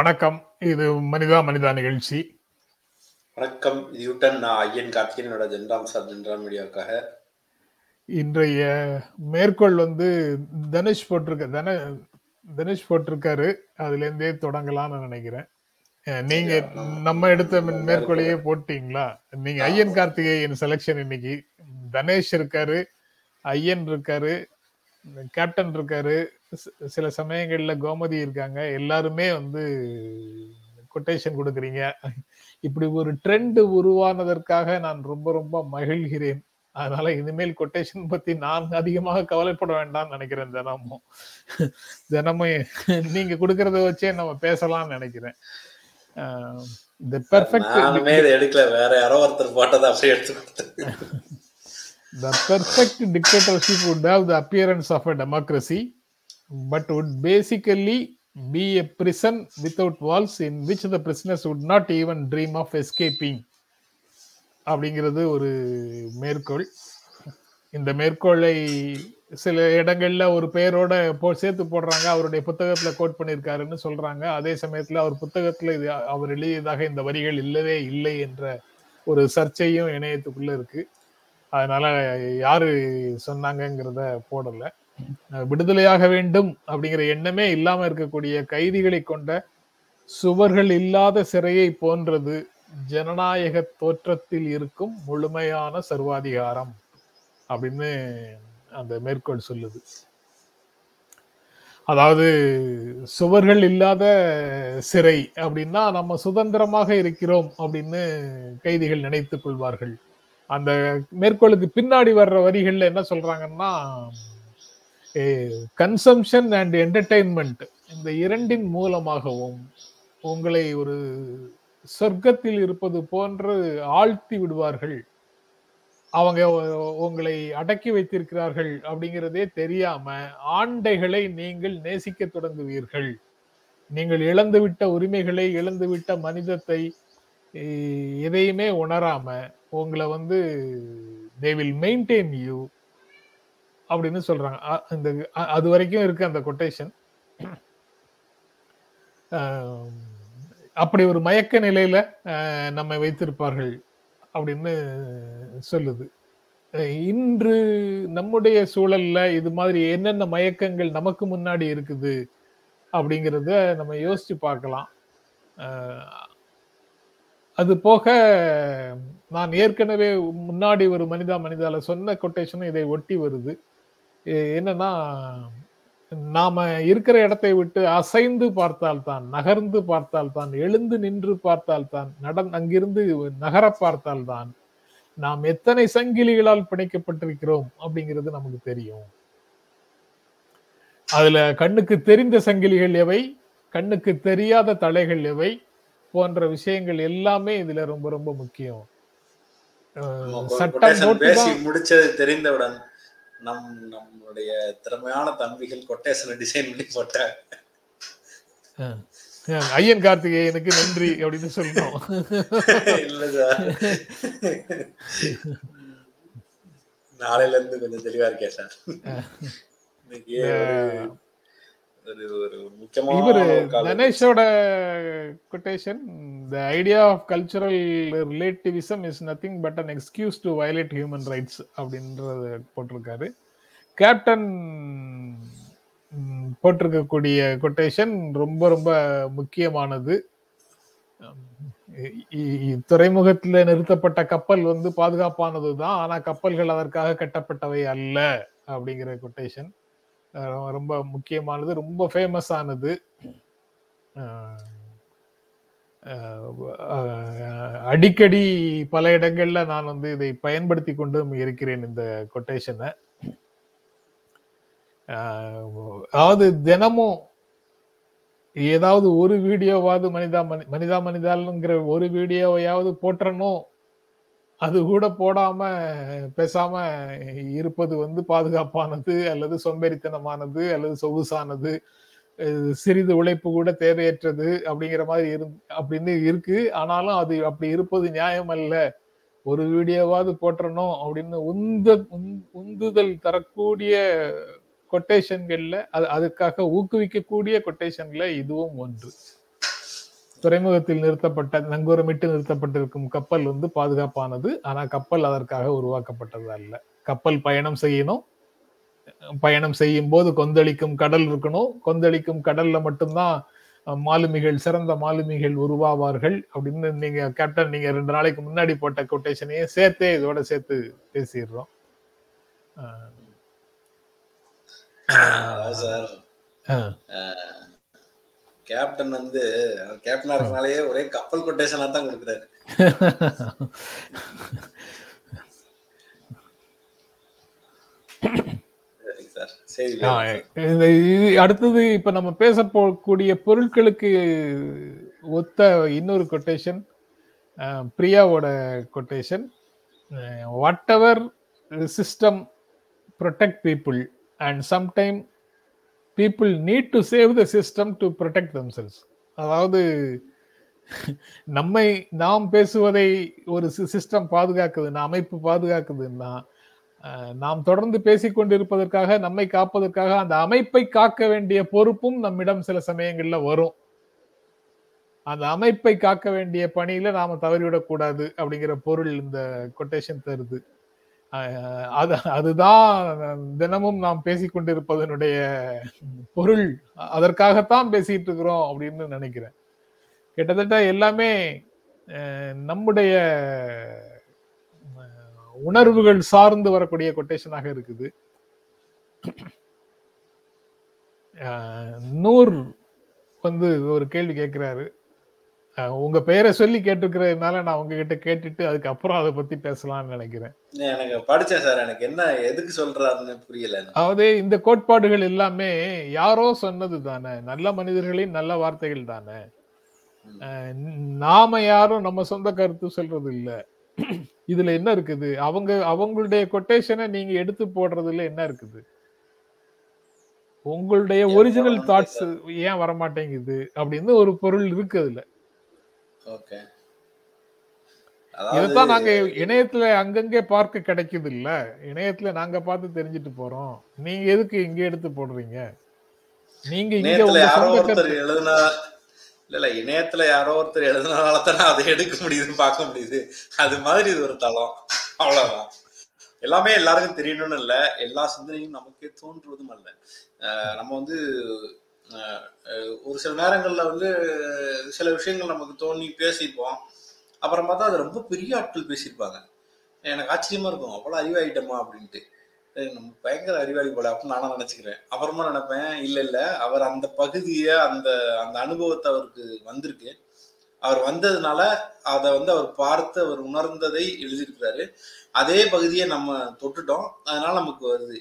வணக்கம். இது மனிதா மனிதா நிகழ்ச்சி. வணக்கம். இது யூட்டன் நான் ஐயன் கார்த்திகேயன் என்னோட ஜென்ராம் சார் ஜென்ராம் மீடியாவுக்காக. இன்றைய மேற்கோள் வந்து தனுஷ் போட்டிருக்க தன தனுஷ் போட்டிருக்காரு. அதுல இருந்தே தொடங்கலாம்னு நினைக்கிறேன். நீங்க நம்ம எடுத்த மேற்கோளையே போட்டீங்களா? நீங்க ஐயன் கார்த்திகேயன் செலெக்ஷன் இன்னைக்கு. தனேஷ் இருக்காரு ஐயன் இருக்காரு கேப்டன் இருக்காரு. சில சமயங்கள்ல கோமதி இருக்காங்க. எல்லாருமே வந்து கொட்டேஷன் கொடுக்குறீங்க. இப்படி ஒரு ட்ரெண்ட் உருவானதற்காக நான் ரொம்ப ரொம்ப மகிழ்கிறேன். அதனால இனிமேல் கொட்டேஷன் பத்தி நான் அதிகமாக கவலைப்பட வேண்டாம்னு நினைக்கிறேன் தினமும். தினமும் நீங்க கொடுக்கறத வச்சே நம்ம பேசலாம்னு நினைக்கிறேன். இந்த பெர்ஃபெக்ட் எடுக்கல. வேற யாரோ ஒருத்தர் போட்டதை அப்படியே எடுத்து The perfect dictatorship would have the appearance of a democracy, but would basically be a prison without walls in which the prisoners would not even dream of escaping. அப்படிங்கிறது ஒரு மேற்கோள். இந்த மேற்கோளை சில இடங்கள்ல ஒரு பெயரோட போ சேர்த்து போடுறாங்க. அவருடைய புத்தகத்துல கோட் பண்ணியிருக்காருன்னு சொல்றாங்க. அதே சமயத்துல அவர் புத்தகத்துல இது அவர் எழுதியதாக இந்த வரிகள் இல்லவே இல்லை என்ற ஒரு சர்ச்சையும் இணையத்துக்குள்ள இருக்கு. அதனால யாரு சொன்னாங்கங்கிறத போடல. விடுதலையாக வேண்டும் அப்படிங்கிற எண்ணமே இல்லாம இருக்கக்கூடிய கைதிகளை கொண்ட சுவர்கள் இல்லாத சிறையை போன்றது ஜனநாயக தோற்றத்தில் இருக்கும் முழுமையான சர்வாதிகாரம் அப்படின்னு அந்த மேற்கோள் சொல்லுது. அதாவது சுவர்கள் இல்லாத சிறை அப்படின்னா நம்ம சுதந்திரமாக இருக்கிறோம் அப்படின்னு கைதிகள் நினைத்துக் கொள்வார்கள். அந்த மேற்கோளுக்கு பின்னாடி வர்ற வரிகள்ல என்ன சொல்றாங்கன்னா கன்சம்ஷன் அண்ட் என்டர்டைன்மெண்ட் இந்த இரண்டின் மூலமாகவும் உங்களை ஒரு சொர்க்கத்தில் இருப்பது போன்று ஆழ்த்தி விடுவார்கள். அவங்க உங்களை அடக்கி வைத்திருக்கிறார்கள் அப்படிங்கிறதே தெரியாம ஆண்டைகளை நீங்கள் நேசிக்க தொடங்குவீர்கள். நீங்கள் இழந்துவிட்ட உரிமைகளை இழந்துவிட்ட மனிதத்தை எதையுமே உணராம உங்களை வந்து தே வில் மெயின்டைன் யூ அப்படின்னு சொல்றாங்க. அ- இந்த அது வரைக்கும் இருக்கு அந்த கொட்டேஷன் அப்படி ஒரு மயக்க நிலையில நம்மை வைத்திருப்பார்கள் அப்படின்னு சொல்லுது. இன்று நம்முடைய சூழல்ல இது மாதிரி என்னென்ன மயக்கங்கள் நமக்கு முன்னாடி இருக்குது அப்படிங்கிறத நம்ம யோசிச்சு பார்க்கலாம். அது போக நான் ஏற்கனவே முன்னாடி ஒரு மனிதா மனிதால சொன்ன கொட்டேஷனும் இதை ஒட்டி வருது. என்னன்னா நாம இருக்கிற இடத்தை விட்டு அசைந்து பார்த்தால்தான் நகர்ந்து பார்த்தால்தான் எழுந்து நின்று பார்த்தால்தான் நடந் அங்கிருந்து நகர பார்த்தால்தான் நாம் எத்தனை சங்கிலிகளால் பிணைக்கப்பட்டிருக்கிறோம் அப்படிங்கிறது நமக்கு தெரியும். அதுல கண்ணுக்கு தெரிந்த சங்கிலிகள் எவை? கண்ணுக்கு தெரியாத தலைகள் எவை? போன்ற விஷயங்கள் எல்லாமே இதுல ரொம்ப ரொம்ப முக்கியம். சட்டம் போட்டு பேசி முடிச்சது தெரிந்தவுடன் நம் நம்மளுடைய திறமையான தம்பிகள் கொட்டேஷனை டிசைன் பண்ணி போட்டாங்க. அஹ், ஐயன் கார்த்திகேயனுக்கு நன்றி அப்படின்னு சொல்லணும். இல்ல சார். நாளையில இருந்து கொஞ்சம் தெளிவா இருக்கேன் sir. தனேஷோட quotation the idea of cultural relativism is nothing but an excuse to violate human rights அப்படின்றத போட்டிருக்காரு. கேப்டன் போட்டிருக்கக்கூடிய கொட்டேஷன் ரொம்ப ரொம்ப முக்கியமானது. துறைமுகத்துல நிறுத்தப்பட்ட கப்பல் வந்து பாதுகாப்பானது தான் ஆனா கப்பல்கள் அதற்காக கட்டப்பட்டவை அல்ல அப்படிங்கிற கொட்டேஷன் ரொம்ப முக்கியமானது ரொம்ப ஃபேமஸ் ஆனது அடிக்கடி பல இடங்கள்ல நான் வந்து இதை பயன்படுத்தி கொண்டும் இருக்கிறேன் இந்த கொட்டேஷனை அதாவது தினமும் ஏதாவது ஒரு வீடியோவாவது மனிதா மனிதா மனிதாளுங்கிற ஒரு வீடியோவையாவது போட்டுறணும். அது கூட போடாம பேசாம இருப்பது வந்து பாதுகாப்பானது அல்லது சொம்பேறித்தனமானது அல்லது சொகுசானது. சிறிது உழைப்பு கூட தேவையற்றது அப்படிங்கிற மாதிரி இரு அப்படின்னு இருக்கு. ஆனாலும் அது அப்படி இருப்பது நியாயம் அல்ல. ஒரு வீடியோவாவது போட்டுறணும் அப்படின்னு உந்த உந்- உந்துதல் தரக்கூடிய கொட்டேஷன்கள்ல அது அதுக்காக ஊக்குவிக்கக்கூடிய கொட்டேஷன்ல இதுவும் ஒன்று. துறைமுகத்தில் நிறுத்தப்பட்ட நங்கூரமிட்டு நிறுத்தப்பட்டிருக்கும் கப்பல் வந்து பாதுகாப்பானது. ஆனா கப்பல் அதற்காக உருவாக்கப்பட்டது அல்ல. கப்பல் பயணம் செய்யணும். பயணம் செய்யும் போது கொந்தளிக்கும் கடல் இருக்கணும். கொந்தளிக்கும் கடல்ல மட்டும்தான் மாலுமிகள் சிறந்த மாலுமிகள் உருவாவார்கள் அப்படின்னு நீங்க கேப்டன் நீங்க ரெண்டு நாளைக்கு முன்னாடி போட்ட கொட்டேஷனையே சேர்த்தே இதோட சேர்த்து பேசிடுறோம். சார். கேப்டன் வந்து கேப்டனா இருக்கனாலேயே ஒரே கப்பல் கொட்டேஷனா தான் கொடுக்குறாரு. சார் சரி இந்த இது அடுத்தது இப்ப நம்ம பேச போகக்கூடிய பொருட்களுக்கு ஒத்த இன்னொரு கொட்டேஷன் பிரியாவோட quotation. Whatever system protect people and sometime people need to save the system to protect themselves. அதாவது நம்மை நாம் பேசுவதை ஒரு சிஸ்டம் பாதுகாக்குதுன்னா அமைப்பு பாதுகாக்குதுன்னா நாம் தொடர்ந்து பேசிக்கொண்டிருப்பதற்காக நம்மை காப்பதற்காக அந்த அமைப்பை காக்க வேண்டிய பொறுப்பும் நம்மிடம் சில சமயங்கள்ல வரும். அந்த அமைப்பை காக்க வேண்டிய பணியில நாம தவறிவிடக்கூடாது அப்படிங்கிற பொருள் இந்த கொட்டேஷன் தருது. அது அதுதான் தினமும் நாம் பேசிக்கொண்டிருப்பதனுடைய பொருள். அதற்காகத்தான் பேசிட்டு இருக்கிறோம் அப்படின்னு நினைக்கிறேன். கிட்டத்தட்ட எல்லாமே நம்முடைய உணர்வுகள் சார்ந்து வரக்கூடிய கொட்டேஷனாக இருக்குது. நூர் வந்து ஒரு கேள்வி கேட்கிறாரு. உங்க பெயரை சொல்லி கேட்டிருக்கிறதுனால நான் உங்ககிட்ட கேட்டுட்டு அதுக்கப்புறம் அதை பத்தி பேசலாம்னு நினைக்கிறேன். எனக்கு படிச்சேன் சார். எனக்கு என்ன எதுக்கு சொல்றாருன்னு புரியல. அதாவது இந்த கோட்பாடுகள் எல்லாமே யாரோ சொன்னது தானே. நல்ல மனிதர்களின் நல்ல வார்த்தைகள் தானே. நாம யாரும் நம்ம சொந்த கருத்து சொல்றது இல்ல. இதுல என்ன இருக்குது? அவங்க அவங்களுடைய கொட்டேஷனை நீங்க எடுத்து போடுறதுல என்ன இருக்குது? உங்களுடைய ஒரிஜினல் தாட்ஸ் ஏன் வர மாட்டேங்குது. அப்படின்னு ஒரு பொருள் இருக்கு அதுல. ஓகே. இதைத்தான் நாங்க இணையத்துல அங்கங்கே பார்க்க கிடைக்குது இல்ல இணையத்துல நாங்க பார்த்து தெரிஞ்சுட்டு போறோம். நீங்க எதுக்கு இங்க எடுத்து போடுறீங்க? நீங்க இங்க யாரோ ஒருத்தர் எழுதுனா இல்ல இல்ல இணையத்துல யாரோ ஒருத்தர் எழுதுனதால தான் அதை எடுக்க முடியுதுன்னு பார்க்க முடியுது. அது மாதிரி இது ஒரு தளம். அவ்வளவுதான். எல்லாமே எல்லாருக்கும் தெரியணும்னு இல்ல. எல்லா சிந்தனையும் நமக்கே தோன்றுவதும் அல்ல. நம்ம வந்து ஒரு சில நேரங்களில் வந்து சில விஷயங்கள் நமக்கு தோணி பேசிப்போம் அப்புறம் பார்த்தா அது ரொம்ப பெரிய ஆட்கள் பேசியிருப்பாங்க. எனக்கு ஆச்சரியமா இருக்கும் அவ்வளோ அறிவாயிட்டோமா? அப்படின்ட்டு. நம்ம பயங்கர அறிவாளி போல அப்படின்னு நானும் நினச்சிக்கிறேன். அப்புறமா நினைப்பேன் இல்லை இல்லை அவர் அந்த பகுதியை அந்த அந்த அனுபவத்தை அவருக்கு வந்திருக்கு. அவர் வந்ததுனால அதை வந்து அவர் பார்த்து அவர் உணர்ந்ததை எழுதியிருக்கிறாரு. அதே பகுதியை நம்ம தொட்டுட்டோம். அதனால நமக்கு வருது.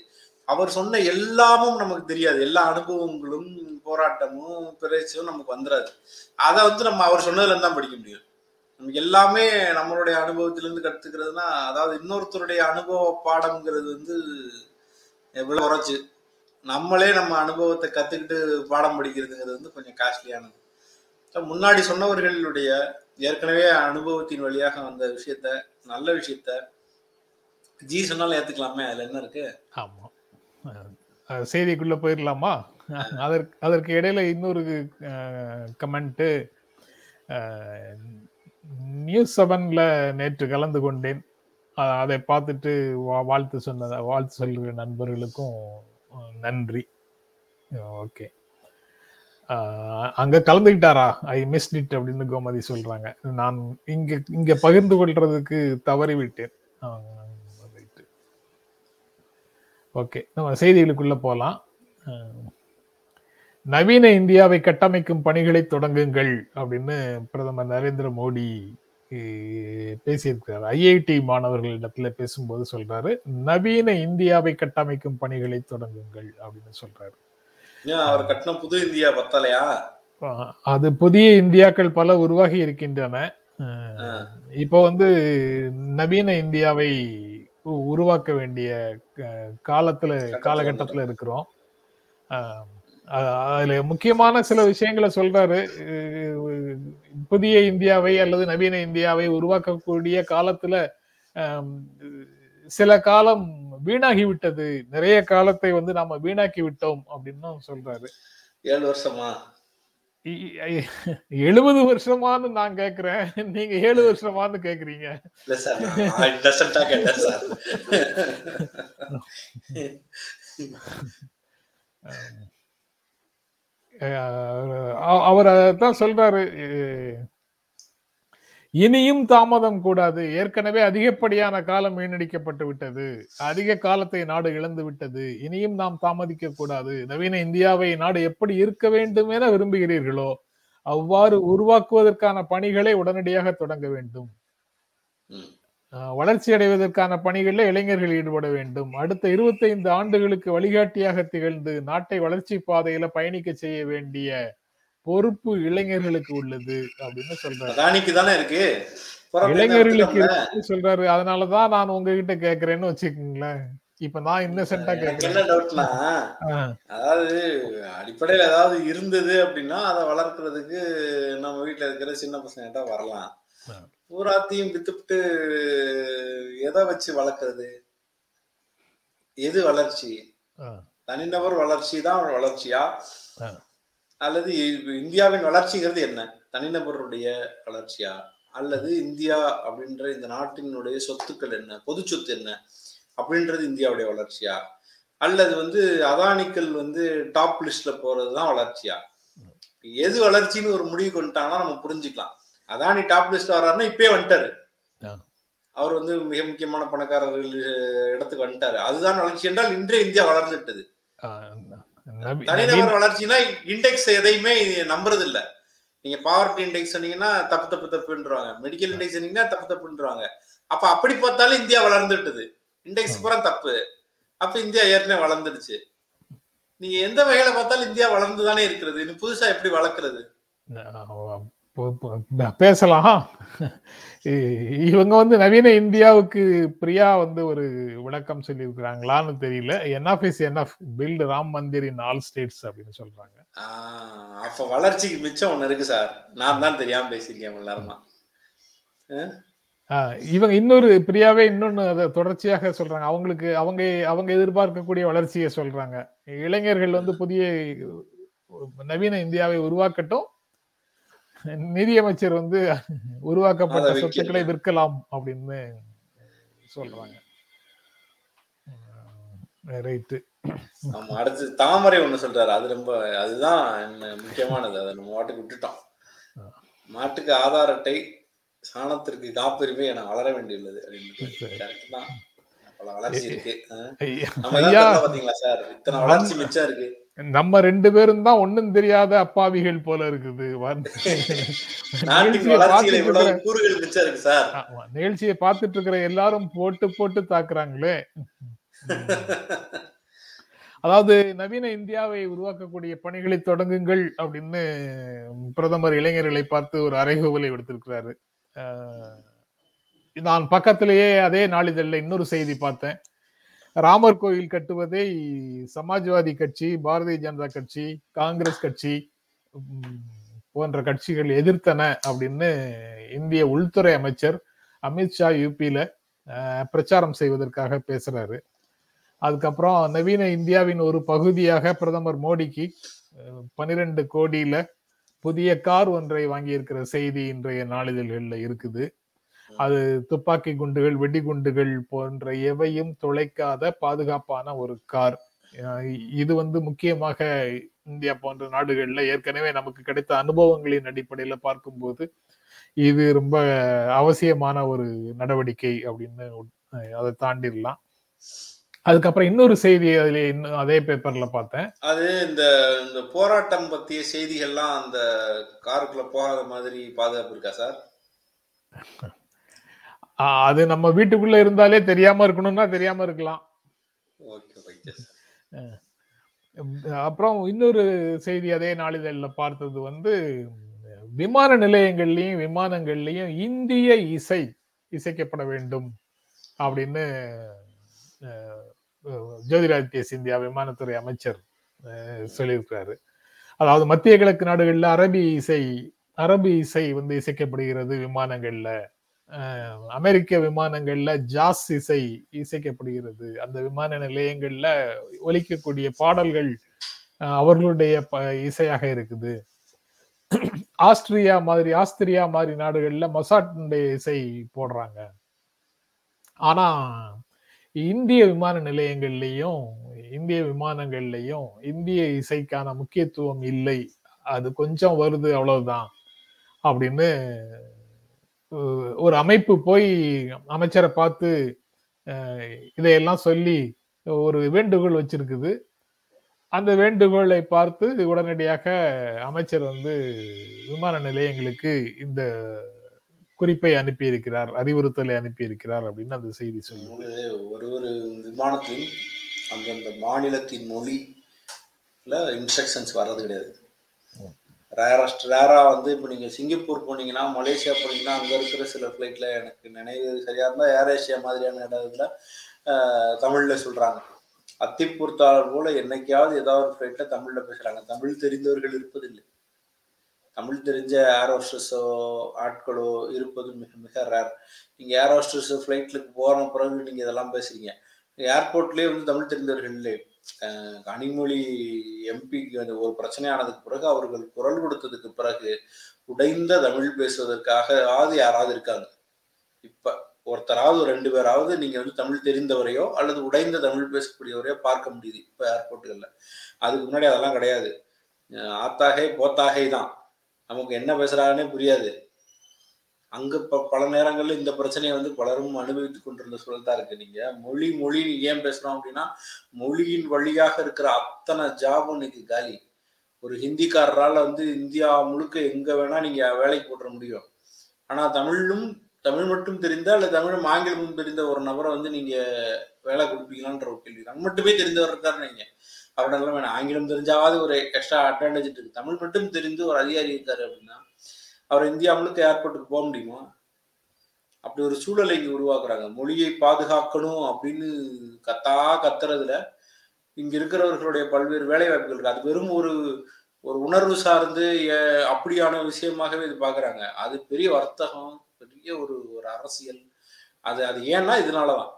அவர் சொன்ன எல்லாமும் நமக்கு தெரியாது. எல்லா அனுபவங்களும் போராட்டமும் பிரச்சனையும் நமக்கு வந்துடாது அதை வந்து நம்ம அவர் சொன்னதுலேருந்து தான் படிக்க முடியும். நமக்கு எல்லாமே நம்மளுடைய அனுபவத்திலிருந்து கத்துக்கிறதுனா அதாவது இன்னொருத்தருடைய அனுபவ பாடம்ங்கிறது வந்து எவ்வளவு குறைச்சு நம்மளே நம்ம அனுபவத்தை கத்துக்கிட்டு பாடம் படிக்கிறதுங்கிறது வந்து கொஞ்சம் காஸ்ட்லியானது முன்னாடி சொன்னவர்களுடைய ஏற்கனவே அனுபவத்தின் வழியாக வந்த விஷயத்த நல்ல விஷயத்த ஜி சொன்னாலும் ஏத்துக்கலாமே அதுல என்ன இருக்கு? ஆமா. செய்திக்குள்ள போயிடலாமா அதற்கு அதற்கு இடையில இன்னொரு கமெண்ட் நியூஸ் செவன்ல நேற்று கலந்து கொண்டேன். அதை பார்த்துட்டு வா- வாழ்த்து சொன்ன வாழ்த்து சொல்கிற நண்பர்களுக்கும் நன்றி. ஓகே. அங்க கலந்துக்கிட்டாரா ஐ மிஸ்ட் இட் அப்படின்னு கோமதி சொல்றாங்க. நான் இங்க இங்க பகிர்ந்து கொள்றதுக்கு தவறி விட்டேன் ஓகே நம்ம செய்திகளுக்குள்ள போலாம். அஹ், நவீன இந்தியாவை கட்டமைக்கும் பணிகளை தொடங்குங்கள் அப்படின்னு பிரதமர் நரேந்திர மோடி பேசியிருக்கிறார். ஐஐடி மாணவர்களிடத்துல பேசும்போது சொல்றாரு நவீன இந்தியாவை கட்டமைக்கும் பணிகளை தொடங்குங்கள் அப்படின்னு சொல்றாரு. அவர் கட்டின புது இந்தியா பத்தலையா? அது புதிய இந்தியாக்கள் பல உருவாகி இருக்கின்றன. இப்போ வந்து நவீன இந்தியாவை உருவாக்க வேண்டிய காலத்துல காலகட்டத்துல இருக்கிறோம். அதுல முக்கியமான சில விஷயங்களை சொல்றாரு. புதிய இந்தியாவை அல்லது நவீன இந்தியாவை உருவாக்கக்கூடிய காலத்துல சில காலம் வீணாகி விட்டது நிறைய காலத்தை வந்து நாம வீணாக்கி விட்டோம் அப்படின்னு சொல்றாரு. ஏழு வருஷமா? எழுபது வருஷமான்னு நான் கேக்குறேன். நீங்க ஏழு வருஷமான்னு கேக்குறீங்க. அவர் அதான் சொல்றாரு இனியும் தாமதம் கூடாது. ஏற்கனவே அதிகப்படியான காலம் வீணடிக்கப்பட்டு விட்டது. அதிக காலத்தை நாடு இழந்து விட்டது. இனியும் நாம் தாமதிக்க கூடாது. நவீன இந்தியாவை நாடு எப்படி இருக்க வேண்டும் என விரும்புகிறீர்களோ அவ்வாறு உருவாக்குவதற்கான பணிகளை உடனடியாக தொடங்க வேண்டும். வளர்ச்சி அடைவதற்கான பணிகளில் இளைஞர்கள் ஈடுபட வேண்டும். அடுத்த இருபத்தைந்து ஆண்டுகளுக்கு வழிகாட்டியாக திகழ்ந்து நாட்டை வளர்ச்சி பாதையில பயணிக்க செய்ய வேண்டிய பொறுப்பு இளைஞர்களுக்கு உள்ளது அப்படின்னு சொல்றாரு. தானே இருக்கு? இளைஞர்களுக்கு. இருக்குன்னு சொல்றாரு. அதனாலதான் நான் உங்ககிட்ட கேக்குறேன்னு வச்சுக்கோங்களேன். இப்ப நான் இன்னசென்ட்டா கேக்குறேன். என்ன டவுட்னா அதாவது அடிப்படையில ஏதாவது இருந்தது அப்படின்னா அதை வளர்க்கறதுக்கு நம்ம வீட்ல இருக்கிற சின்ன பசங்கிட்ட வரலாம். பூராத்தையும் வித்துப்புட்டு எதை வச்சு வளர்க்கறது? எது வளர்ச்சி? தனிநபர் வளர்ச்சி தான் வளர்ச்சியா. அல்லது இந்தியாவின் வளர்ச்சிங்கிறது என்ன? தனிநபருடைய வளர்ச்சியா? அல்லது இந்தியா அப்படின்ற இந்த நாட்டினுடைய சொத்துக்கள் என்ன? பொது சொத்து என்ன? அப்படின்றது இந்தியாவுடைய வளர்ச்சியா? அல்லது வந்து அதானிக்கள் வந்து டாப் லிஸ்ட்ல போறதுதான் வளர்ச்சியா? எது வளர்ச்சின்னு ஒரு முடிவு கொண்டுட்டாங்கன்னா நம்ம புரிஞ்சுக்கலாம். அதானி டாப் லிஸ்ட் வர்றாருன்னா இப்பயே வந்துட்டாரு. அவர் வந்து மிக முக்கியமான பணக்காரர்கள் இடத்துக்கு வந்துட்டாரு. அதுதான் வளர்ச்சி என்றால் இன்றே இந்தியா வளர்ந்துட்டது. தனிநபர் வளர்ச்சினா இண்டெக்ஸ் எதையுமே நம்புறது இல்ல நீங்க பாவர்ட்டி இண்டெக்ஸ் சொன்னீங்கன்னா தப்பு தப்பு தப்புன்றாங்க. மெடிக்கல் இண்டெக்ஸ் சொன்னீங்கன்னா தப்பு தப்புன்றாங்க. அப்ப அப்படி பார்த்தாலும் இந்தியா வளர்ந்துட்டது. இண்டெக்ஸ் பூரா தப்பு. அப்ப இந்தியா ஏற்கனவே வளர்ந்துடுச்சு. நீங்க எந்த வகையில பார்த்தாலும் இந்தியா வளர்ந்துதானே இருக்கிறது. இன்னும் புதுசா எப்படி வளர்க்கறது? பேசலாம். இவங்க வந்து நவீன இந்தியாவுக்கு பிரியா வந்து ஒரு விளக்கம் சொல்லியிருக்கிறாங்களான்னு தெரியல. NF is NF build Ram mandir in all states அப்படின்னு சொல்றாங்க. அப்ப வளர்ச்சிக்கு மிச்சம் ஒண்ணு இருக்கு சார். நான் தான் தெரியாம பேசியிருக்கேன் ஆஹ் இவங்க இன்னொரு பிரியாவே இன்னொன்னு அதை தொடர்ச்சியாக சொல்றாங்க. அவங்களுக்கு அவங்க அவங்க எதிர்பார்க்கக்கூடிய வளர்ச்சியை சொல்றாங்க. இளைஞர்கள் வந்து புதிய நவீன இந்தியாவை உருவாக்கட்டும் நிதியமைச்சர் வந்து உருவாக்கப்பட்ட. சொத்துக்களை விற்கலாம் அப்படின்னு சொல்றாங்க. ரைட்டு. ஆமா அடுத்து தாமரை ஒண்ணு சொல்றாரு. அது ரொம்ப அதுதான் முக்கியமானது. அதை நம்ம மாட்டுக்கு விட்டுட்டோம். மாட்டுக்கு ஆதார் அட்டை சாணத்திற்கு காப்புரிமை என வளர வேண்டியுள்ளது அப்படின்னு தான். பல வளர்ச்சி இருக்கு. நம்ம பாத்தீங்களா சார்? இத்தனை வளர்ச்சி மிச்சம் இருக்கு. நம்ம ரெண்டு பேரும் தான் ஒண்ணும் தெரியாத அப்பாவிகள் போல இருக்குது. நிகழ்ச்சியை பார்த்துட்டு இருக்கிற- எல்லாரும் போட்டு போட்டு தாக்குறாங்களே. அதாவது நவீன இந்தியாவை உருவாக்கக்கூடிய பணிகளை தொடங்குங்கள் அப்படின்னு பிரதமர் இளைஞர்களை பார்த்து ஒரு அறைகூவலை விடுத்திருக்கிறாரு. நான் பக்கத்திலேயே அதே நாளிதழில் இன்னொரு செய்தி பார்த்தேன். ராமர் கோயில் கட்டுவதை சமாஜ்வாதி கட்சி பாரதிய ஜனதா கட்சி காங்கிரஸ் கட்சி போன்ற கட்சிகள் எதிர்த்தன அப்படின்னு இந்திய உள்துறை அமைச்சர் அமித்ஷா யூபியில பிரச்சாரம் செய்வதற்காக பேசுறாரு. அதுக்கப்புறம் நவீன இந்தியாவின் ஒரு பகுதியாக பிரதமர் மோடிக்கு பனிரெண்டு கோடியில புதிய கார் ஒன்றை வாங்கியிருக்கிற செய்தி இன்றைய நாளிதழ்களில் இருக்குது. அது துப்பாக்கி குண்டுகள் வெடிகுண்டுகள் போன்ற எவையும் துளைக்காத பாதுகாப்பான ஒரு கார். இது வந்து முக்கியமாக இந்தியா போன்ற நாடுகள்ல ஏற்கனவே நமக்கு கிடைத்த அனுபவங்களின் அடிப்படையில பார்க்கும்போது இது ரொம்ப அவசியமான ஒரு நடவடிக்கை அப்படின்னு அதை தாண்டிடலாம். அதுக்கப்புறம் இன்னொரு செய்தி அதுல இன்னும் அதே பேப்பர்ல பார்த்தேன். அது இந்த இந்த போராட்டம் பத்திய செய்திகள்லாம் அந்த காருக்குள்ள போகாத மாதிரி பாதுகாப்பு இருக்கா சார்? அது நம்ம வீட்டுக்குள்ள இருந்தாலே தெரியாம இருக்கணும்னா தெரியாம இருக்கலாம். அப்புறம் இன்னொரு செய்தி அதே நாளிதழில் பார்த்தது வந்து விமான நிலையங்கள்லயும் விமானங்கள்லயும் இந்திய இசை இசைக்கப்பட வேண்டும் அப்படின்னு ஜோதிராதித்ய சிந்தியா விமானத்துறை அமைச்சர் சொல்லியிருக்கிறாரு. அதாவது மத்திய கிழக்கு நாடுகள்ல அரபி இசை அரபி இசை வந்து இசைக்கப்படுகிறது விமானங்கள்ல. அமெரிக்க விமானங்கள்ல ஜாஸ் இசை இசைக்கப்படுகிறது. அந்த விமான நிலையங்கள்ல ஒலிக்கக்கூடிய பாடல்கள் அவர்களுடைய ப- இசையாக இருக்குது. ஆஸ்திரியா மாதிரி ஆஸ்திரியா மாதிரி நாடுகள்ல மொசாட்டினுடைய இசை போடுறாங்க. ஆனா இந்திய விமான நிலையங்கள்லையும் இந்திய விமானங்கள்லையும் இந்திய இசைக்கான முக்கியத்துவம் இல்லை. அது கொஞ்சம் வருது அவ்வளவுதான் அப்படின்னு ஒரு அமைப்பு போய் அமைச்சரை பார்த்து இதையெல்லாம் சொல்லி ஒரு வேண்டுகோள் வச்சிருக்குது. அந்த வேண்டுகோளை பார்த்து உடனடியாக அமைச்சர் வந்து விமான நிலையங்களுக்கு இந்த குறிப்பை அனுப்பியிருக்கிறார் அறிவுறுத்தலை அனுப்பியிருக்கிறார் அப்படின்னு அந்த செய்தி சொல்லுது. ஒரு ஒரு விமானத்தில் அந்தந்த மாநிலத்தின் மொழில இன்ஸ்ட்ரக்ஷன்ஸ் வர்றது கிடையாது. ரேரஸ்ட் ரேராக வந்து இப்போ நீங்கள் சிங்கப்பூர் போனீங்கன்னா மலேசியா போனீங்கன்னா அங்கே இருக்கிற சில ஃப்ளைட்டில் எனக்கு நினைவு சரியாக இருந்தால் ஏர் ஏஷியா மாதிரியான இடத்துல தமிழில் சொல்கிறாங்க அத்திப்பூர்த்தாளர் போல என்னைக்காவது ஏதாவது ஒரு ஃப்ளைட்டில் தமிழில் பேசுகிறாங்க தமிழ் தெரிந்தவர்கள் இருப்பதில்லை. தமிழ் தெரிஞ்ச ஏர் ஹோஸ்டஸோ ஆட்களோ இருப்பது மிக மிக ரேர் நீங்கள் ஏர் ஹோஸ்டஸ் ஃப்ளைட்டுக்கு போகிற பிறகு நீங்கள் இதெல்லாம் பேசுகிறீங்க ஏர்போர்ட்லேயே வந்து தமிழ் தெரிந்தவர்கள் இல்லை. கனிமொழி எம்பிக்கு அந்த ஒரு பிரச்சனையானதுக்கு பிறகு அவர்கள் குரல் கொடுத்ததுக்கு பிறகு உடைந்த தமிழ் பேசுவதற்காக ஆவது யாராவது இருக்காங்க? இப்ப ஒருத்தராவது ரெண்டு பேராவது நீங்க வந்து தமிழ் தெரிந்தவரையோ அல்லது உடைந்த தமிழ் பேசக்கூடியவரையோ பார்க்க முடியுது இப்ப ஏர்போர்ட்டுகள்ல அதுக்கு முன்னாடி அதெல்லாம் கிடையாது. ஆத்தாகை போத்தாகை தான் நமக்கு என்ன பேசுறாங்கன்னே புரியாது. அங்க பல நேரங்கள்ல இந்த பிரச்சனையை வந்து பலரும் அனுபவித்துக் கொண்டிருந்த சூழல் தான் இருக்கு. நீங்க மொழி மொழி ஏன் பேசணும் அப்படின்னா மொழியின் வழியாக இருக்கிற அத்தனை ஜாபும் இன்னைக்கு காலி. ஒரு ஹிந்திக்காரரால வந்து இந்தியா முழுக்க எங்க வேணா நீங்க வேலைக்கு போட்டுற முடியும். ஆனா தமிழும் தமிழ் மட்டும் தெரிந்தா அல்லது தமிழும் ஆங்கிலமும் தெரிந்த ஒரு நபரை வந்து நீங்க வேலை கொடுப்பீங்களான்ற ஒரு கேள்வி. தமிழ் மட்டுமே தெரிந்தவர் இருக்காரு நீங்க அவரெல்லாம் வேணாம். ஆங்கிலம் தெரிஞ்சாவது ஒரு எக்ஸ்ட்ரா அட்வான்டேஜ் இருக்கு. தமிழ் மட்டும் தெரிந்து ஒரு அதிகாரி இருக்காரு அப்படின்னா அவர் இந்தியா முழுக்க ஏர்போர்ட்டுக்கு போக முடியுமா? அப்படி ஒரு சூழலை இங்கே உருவாக்குறாங்க. மொழியை பாதுகாக்கணும் அப்படின்னு கத்தா கத்துறதுல இங்க இருக்கிறவர்களுடைய பல்வேறு வேலை வாய்ப்புகள் இருக்கு. அது வெறும் ஒரு ஒரு உணர்வு சார்ந்து அப்படியான விஷயமாகவே இது பாக்குறாங்க. அது பெரிய வர்த்தகம் பெரிய ஒரு ஒரு அரசியல். அது அது ஏன்னா இதனாலதான்.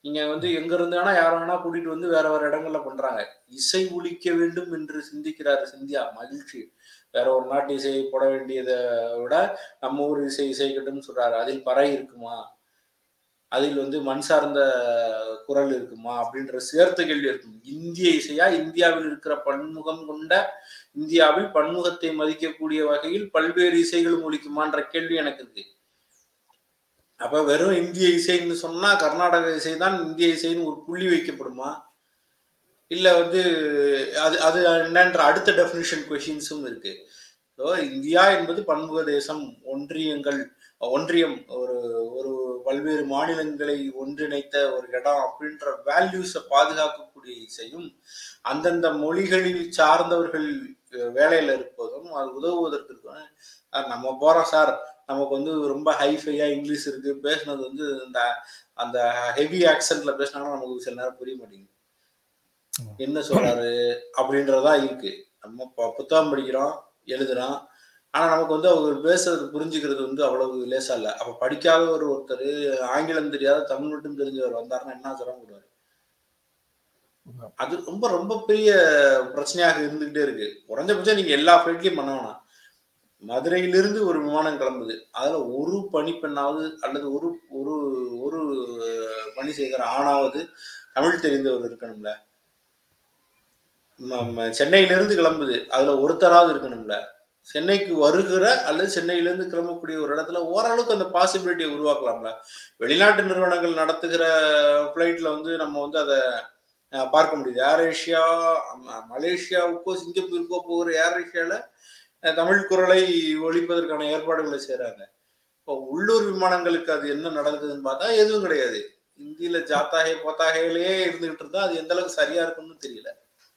நீங்க வந்து எங்க இருந்து வேணா யார வேணா கூட்டிட்டு வந்து வேற வேற இடங்கள்ல பண்றாங்க. இசை ஒழிக்க வேண்டும் என்று சிந்திக்கிறாரு சிந்தியா? மகிழ்ச்சி. வேற ஒரு நாட்டு இசையை போட வேண்டியதை விட நம்ம ஊர் இசை இசைக்கட்டும்னு சொல்றாரு. அதில் பறை இருக்குமா? அதில் வந்து மண் சார்ந்த குரல் இருக்குமா? அப்படின்ற சேர்த்த கேள்வி இருக்கும். இந்திய இசையா? இந்தியாவில் இருக்கிற பன்முகம் கொண்ட இந்தியாவில் பன்முகத்தை மதிக்கக்கூடிய வகையில் பல்வேறு இசைகளும் ஒழிக்குமான்ற கேள்வி எனக்கு இருக்கு. அப்ப வெறும் இந்திய இசைன்னு சொன்னா கர்நாடக இசை தான் இந்திய இசைன்னு ஒரு புள்ளி வைக்கப்படுமா? இல்லை வந்து அது அது என்னன்ற அடுத்த டெஃபினிஷன் கொஷின்ஸும் இருக்கு. ஸோ இந்தியா என்பது பன்முக தேசம் ஒன்றியங்கள் ஒன்றியம் ஒரு ஒரு பல்வேறு மாநிலங்களை ஒன்றிணைத்த ஒரு இடம் அப்படின்ற வேல்யூஸை பாதுகாக்கக்கூடிய இசையும் அந்தந்த மொழிகளில் சார்ந்தவர்கள் வேலையில் வேலையில இருப்பதும் அது உதவுவதற்கு இருக்கும். நம்ம போறோம் சார் நமக்கு வந்து ரொம்ப ஹைஃபையா இங்கிலீஷ் இருக்கு. பேசுனது வந்து இந்த அந்த ஹெவி ஆக்சன்ட்ல பேசினாலும் நமக்கு சில நேரம் புரிய மாட்டேங்குது. என்ன சொல்றாரு அப்படின்றதா இருக்கு. நம்ம புத்தகம் படிக்கிறோம் எழுதுறோம். ஆனா நமக்கு வந்து அவர் பேசுறது புரிஞ்சுக்கிறது வந்து அவ்வளவு லேசா இல்ல. அப்ப படிக்காத ஒரு ஒருத்தர் ஆங்கிலம் தெரியாத தமிழ் மட்டும் தெரிஞ்சவர் வந்தாருன்னா என்ன சிரமப்படுவாரு அது ரொம்ப ரொம்ப பெரிய பிரச்சனையாக இருந்துகிட்டே இருக்கு. குறைஞ்சபட்சம் நீங்க எல்லா ஃபிளைட்லயும் பண்ண வேணாம். மதுரையிலிருந்து ஒரு விமானம் கிளம்புது. அதுல ஒரு பணிப்பெண்ணாவது அல்லது ஒரு ஒரு ஒரு பணி செய்கிற ஆணாவது தமிழ் தெரிந்தவர் இருக்கணும்ல. சென்னையிலிருந்து கிளம்புது. அதுல ஒருத்தராவது இருக்கணும்ல. சென்னைக்கு வருகிற அல்லது சென்னையிலிருந்து கிளம்பக்கூடிய ஒரு இடத்துல ஓரளவுக்கு அந்த பாசிபிலிட்டியை உருவாக்கலாம்ல. வெளிநாட்டு நிறுவனங்கள் நடத்துகிற ஃப்ளைட்ல வந்து நம்ம வந்து அதை பார்க்க முடியுது. ஏர் ஏஷியா மலேசியாவுக்கோ சிங்கப்பூருக்கோ போகிற ஏர் ஏஷியால தமிழ் குரலை ஒழிப்பதற்கான ஏற்பாடுகளை செய்கிறாங்க இப்போ உள்ளூர் விமானங்களுக்கு அது என்ன நடக்குதுன்னு பார்த்தா எதுவும் கிடையாது. இந்தியில ஜாத்தாகே போத்தாகையிலேயே இருந்துகிட்டு இருந்தா அது எந்த அளவுக்கு சரியா இருக்கும்னு தெரியல.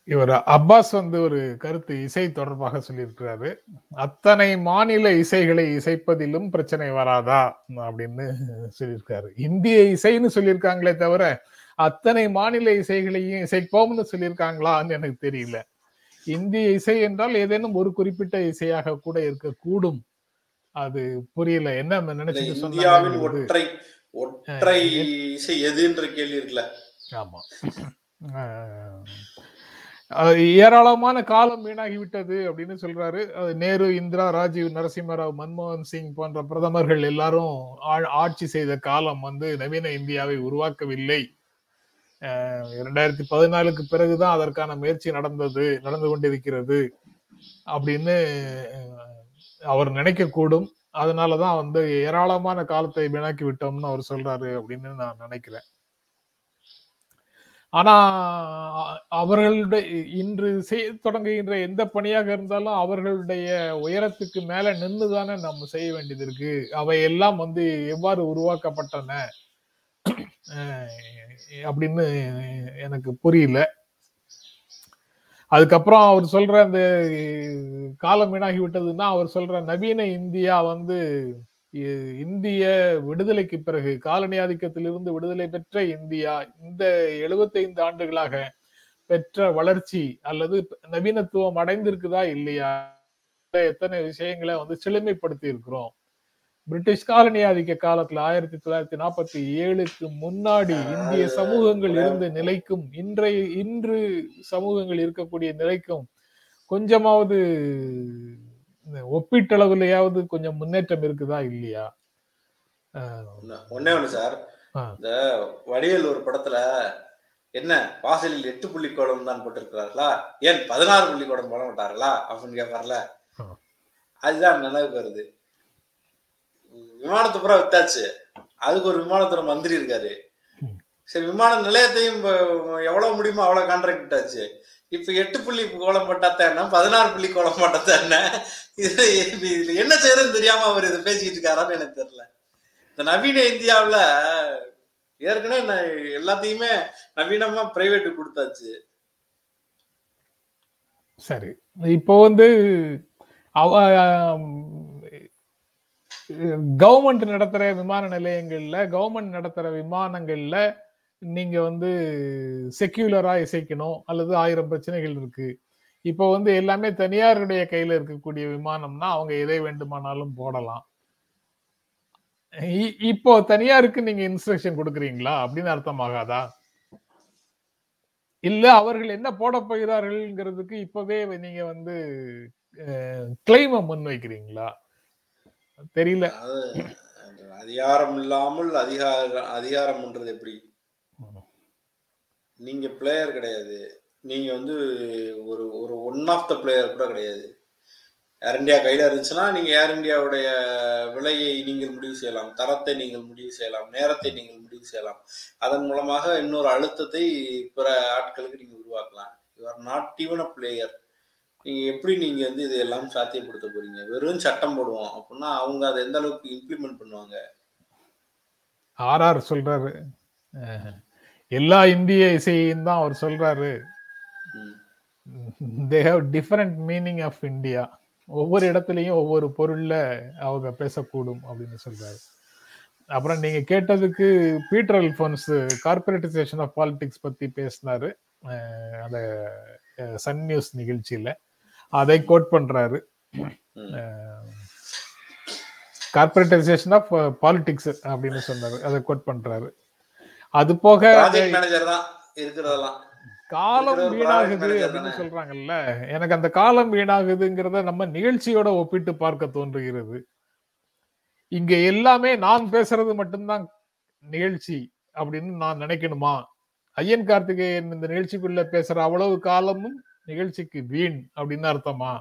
இவர் அப்பாஸ் வந்து ஒரு கருத்து இசை தொடர்பாக சொல்லியிருக்கிறாரு. அத்தனை மாநில இசைகளை இசைப்பதிலும் பிரச்சனை வராதா அப்படின்னு சொல்லியிருக்காரு. இந்திய இசைன்னு சொல்லியிருக்காங்களே தவிர அத்தனை மாநில இசைகளையும் இசைப்போம்னு சொல்லியிருக்காங்களான்னு எனக்கு தெரியல. இந்திய இசை என்றால் ஏதேனும் ஒரு குறிப்பிட்ட இசையாக கூட இருக்கக்கூடும். அது புரியல. என்ன இந்தியாவின் சொன்னாங்க ஒற்றை ஒற்றை இசை எதுன்ற கேள்வி இருக்குல்ல. ஆமா. ஏராளமான காலம் வீணாகிவிட்டது அப்படின்னு சொல்றாரு. அது நேரு இந்திரா ராஜீவ் நரசிம்மராவ் மன்மோகன் சிங் போன்ற பிரதமர்கள் எல்லாரும் ஆ- ஆட்சி செய்த காலம் வந்து நவீன இந்தியாவை உருவாக்கவில்லை. இரண்டாயிரத்தி பதினாலுக்கு பிறகுதான் அதற்கான முயற்சி நடந்தது நடந்து கொண்டிருக்கிறது அப்படின்னு அவர் நினைக்கக்கூடும். அதனாலதான் வந்து ஏராளமான காலத்தை வீணாக்கி விட்டோம்னு அவர் சொல்றாரு அப்படின்னு நான் நினைக்கிறேன். ஆனா அவர்களுடைய இன்று செய்ய தொடங்குகின்ற எந்த பணியாக இருந்தாலும் அவர்களுடைய உயரத்துக்கு மேல நின்றுதானே நம்ம செய்ய வேண்டியது இருக்கு. அவை எல்லாம் வந்து எவ்வாறு உருவாக்கப்பட்டன? அஹ் அப்படின்னு எனக்கு புரியல. அதுக்கப்புறம் அவர் சொல்ற அந்த காலம் வீணாகி விட்டதுன்னா அவர் சொல்ற நவீன இந்தியா வந்து இந்திய விடுதலைக்கு பிறகு காலனி ஆதிக்கத்திலிருந்து விடுதலை பெற்ற இந்தியா இந்த 75 ஆண்டுகளாக பெற்ற வளர்ச்சி அல்லது நவீனத்துவம் அடைந்திருக்குதா இல்லையா? எத்தனை விஷயங்களை வந்து செழுமைப்படுத்தி இருக்கிறோம் பிரிட்டிஷ் காலனி ஆதிக்க காலத்துல ஆயிரத்தி தொள்ளாயிரத்தி நாற்பத்தி ஏழுக்கு முன்னாடி இந்திய சமூகங்கள் இருந்த நிலைக்கும் இன்றைய இன்று சமூகங்கள் இருக்கக்கூடிய நிலைக்கும் கொஞ்சமாவது ஒப்பீட்டளவுலயாவது கொஞ்சம் முன்னேற்றம் இருக்குதா இல்லையா? அஹ் ஒண்ணு- சார். இந்த வடிவேல் ஒரு படத்துல என்ன வாசலில் எட்டு புள்ளி கோலம் தான் போட்டிருக்கிறார்களா? ஏன் பதினாறு புள்ளி கோலம் போட மாட்டார்களா? அப்படின்னு கேட்பார்ல. அதுதான் நினைவுக்கு வருது. விமானத்தை பூரா வித்தாச்சு. அதுக்கு ஒரு விமானத்துல மந்திரி இருக்காரு. சரி விமான நிலையத்தையும் எவ்வளவு முடியுமோ அவ்வளவு கான்ட்ராக்ட் விட்டாச்சு இப்ப எட்டு புள்ளி கோலம் என்ன? பதினாறு புள்ளி கோலம் போட்டாத்த என்ன? இது இதுல என்ன செய்யறதுன்னு தெரியாம அவர் இதை பேசிக்கிட்டு இருக்காரான்னு எனக்கு தெரியல. இந்த நவீன இந்தியாவில் ஏற்கனவே நான் எல்லாத்தையுமே நவீனமா பிரைவேட் கொடுத்தாச்சு. சரி. இப்போ வந்து அவ கவர்மெண்ட் நடத்துற விமான நிலையங்கள்ல கவர்மெண்ட் நடத்துற விமானங்கள்ல நீங்க வந்து செக்யூலரா இசைக்கணும் அல்லது ஆயிரம் பிரச்சனைகள் இருக்கு. இப்போ வந்து எல்லாமே தனியாருடைய கையில இருக்கக்கூடிய விமானம்னா அவங்க எதை வேண்டுமானாலும் போடலாம். இ- இப்போ தனியாருக்கு நீங்க இன்ஸ்ட்ரக்ஷன் கொடுக்குறீங்களா? அப்படின்னு அர்த்தமாகாதா? இல்ல அவர்கள் என்ன போட போகிறார்கள்ங்கிறதுக்கு இப்பவே நீங்க வந்து கிளைம முன்வைக்கிறீங்களா? தெரியல. அதிகாரம் இல்லாமல் அதிகாரம் அதிகாரம்ன்றது எப்படி? நீங்க பிளேயர் கிடையாது. நீங்க வந்து ஒரு ஒரு ஒன் ஆஃப் த பிளேயர் கூட கிடையாது. ஏர் இந்தியா கையில இருந்துச்சுன்னா நீங்க ஏர் இந்தியாவுடைய விலையை நீங்கள் முடிவு செய்யலாம். தரத்தை நீங்கள் முடிவு செய்யலாம். நேரத்தை நீங்கள் முடிவு செய்யலாம். அதன் மூலமாக இன்னொரு அழுத்தத்தை பிற ஆட்களுக்கு நீங்க உருவாக்கலாம். You are not even a player நீங்க எப்படி நீங்க வந்து இதையெல்லாம் சாத்தியப்படுத்த போறீங்க? வெறும் சட்டம் போடுவோம் அப்படின்னா அவங்க அதை எந்த அளவுக்கு இம்ப்ளிமெண்ட் பண்ணுவாங்க? ஆர்ஆர் சொல்றாரு. எல்லா இந்திய இசையும் தான் அவர் சொல்றாரு. They have different meaning of India ஒவ்வொரு இடத்துலயும் ஒவ்வொரு பொருள்ல அவங்க பேசக்கூடும் அப்படின்னு சொல்றாரு. அப்புறம் நீங்க கேட்டதுக்கு Peter Alphonse corporatisation of politics பத்தி பேசினாரு. அந்த சன் நியூஸ் நிகழ்ச்சியில. அதை கோட் பண்றாரு. கார்பரேட்டைசேஷன் ஆஃப் பாலிடிக்ஸ் அப்படின்னு சொன்னாரு. அதை கோட் பண்றாரு. அது போக இருக்கிறதெல்லாம். காலம் வீணாகுது அப்படின்னு. சொல்றாங்கல்ல. எனக்கு அந்த காலம் வீணாகுதுங்கிறத நம்ம நிகழ்ச்சியோட ஒப்பிட்டு பார்க்க தோன்றுகிறது. இங்க எல்லாமே நான் பேசுறது மட்டும்தான் நிகழ்ச்சி அப்படின்னு நான் நினைக்கணுமா? ஐயன் கார்த்திகேயன் இந்த நிகழ்ச்சிக்குள்ள பேசுற அவ்வளவு காலமும் நிகழ்ச்சிக்கு வீண் அப்படின்னு அர்த்தமா?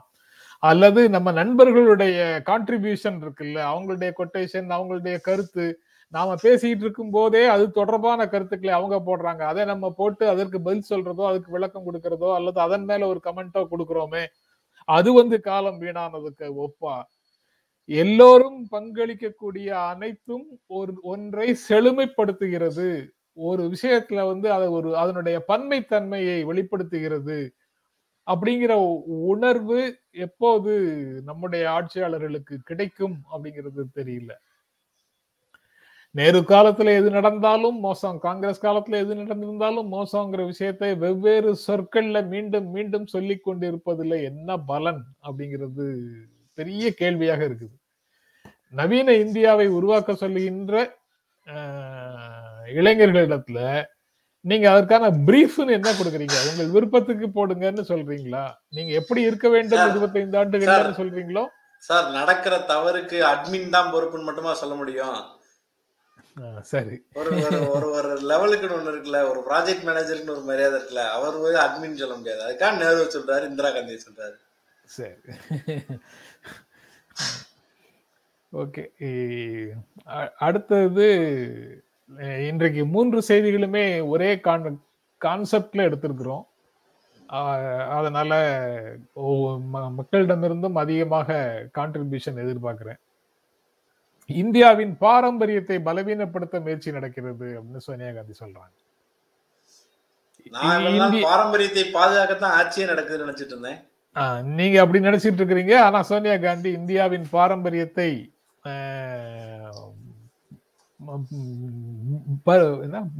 அல்லது நம்ம நண்பர்களுடைய கான்ட்ரிபியூஷன் இருக்குல்ல அவங்களுடைய கொட்டேஷன் அவங்களுடைய கருத்து நாம பேசிட்டு இருக்கும் போதே அது தொடர்பான கருத்துக்களை அவங்க போடுறாங்க. அதை நம்ம போட்டு அதற்கு பதில் சொல்றதோ அதுக்கு விளக்கம் கொடுக்கறதோ அல்லது அதன் மேல ஒரு கமெண்டோ கொடுக்குறோமே அது வந்து காலம் வீணானதுக்கு ஒப்பா. எல்லோரும் பங்களிக்கக்கூடிய அனைத்தும் ஒரு ஒன்றை செழுமைப்படுத்துகிறது. ஒரு விஷயத்துல வந்து அதை ஒரு அதனுடைய பன்மைத்தன்மையை வெளிப்படுத்துகிறது. அப்படிங்கிற உணர்வு எப்போது நம்முடைய ஆட்சியாளர்களுக்கு கிடைக்கும் அப்படிங்கிறது தெரியல. நேரு காலத்துல எது நடந்தாலும் மோசம். காங்கிரஸ் காலத்துல எது நடந்திருந்தாலும் மோசங்கிற விஷயத்தை வெவ்வேறு சொற்கள்ல மீண்டும் மீண்டும் சொல்லிக் கொண்டிருப்பதுல என்ன பலன் அப்படிங்கிறது பெரிய கேள்வியாக இருக்குது. நவீன இந்தியாவை உருவாக்க சொல்லுகின்ற இளைஞர்களிடத்துல நீங்க அதற்கான பிரீஃப்னு என்ன கொடுக்குறீங்க? உங்கள் விருப்பத்துக்கு போடுங்கன்னு சொல்றீங்களா? நீங்க எப்படி இருக்க வேண்டும் இருபத்தைந்து ஆண்டுகள்னு சொல்றீங்களோ? சார் நடக்கிற தவறுக்கு அட்மின் தான் பொறுப்புன்னு மட்டுமா சொல்ல முடியும்? சரி. ஒரு ஒரு ஒரு லெவலுக்குன்னு ஒண்ணு இருக்குல்ல ஒரு ப்ராஜெக்ட் மேனேஜருக்குன்னு ஒரு மரியாதை இருக்குல்ல அவர் போய் அட்மின் சொல்ல முடியாது. அதுக்காக நேரு சொல்றாரு இந்திரா காந்தி சொல்றாரு. சரி. ஓகே அடுத்தது இன்றைக்கு மூன்று செய்திகளுமே ஒரே கான் கான்செப்ட்ல எடுத்திருக்கிறோம். அதனால மக்களிடமிருந்தும் அதிகமாக கான்ட்ரிபியூஷன் எதிர்பார்க்கிறேன். இந்தியாவின் பாரம்பரியத்தை பலவீனப்படுத்த முயற்சி நடக்கிறது அப்படின்னு சோனியா காந்தி சொல்றாங்க. பாரம்பரியத்தை பாதுகாக்கத்தான் ஆட்சியே நடக்குதுன்னு நினைச்சிட்டு இருந்தேன். நீங்க அப்படி நினைச்சிட்டு இருக்கிறீங்க. ஆனா சோனியா காந்தி இந்தியாவின் பாரம்பரியத்தை?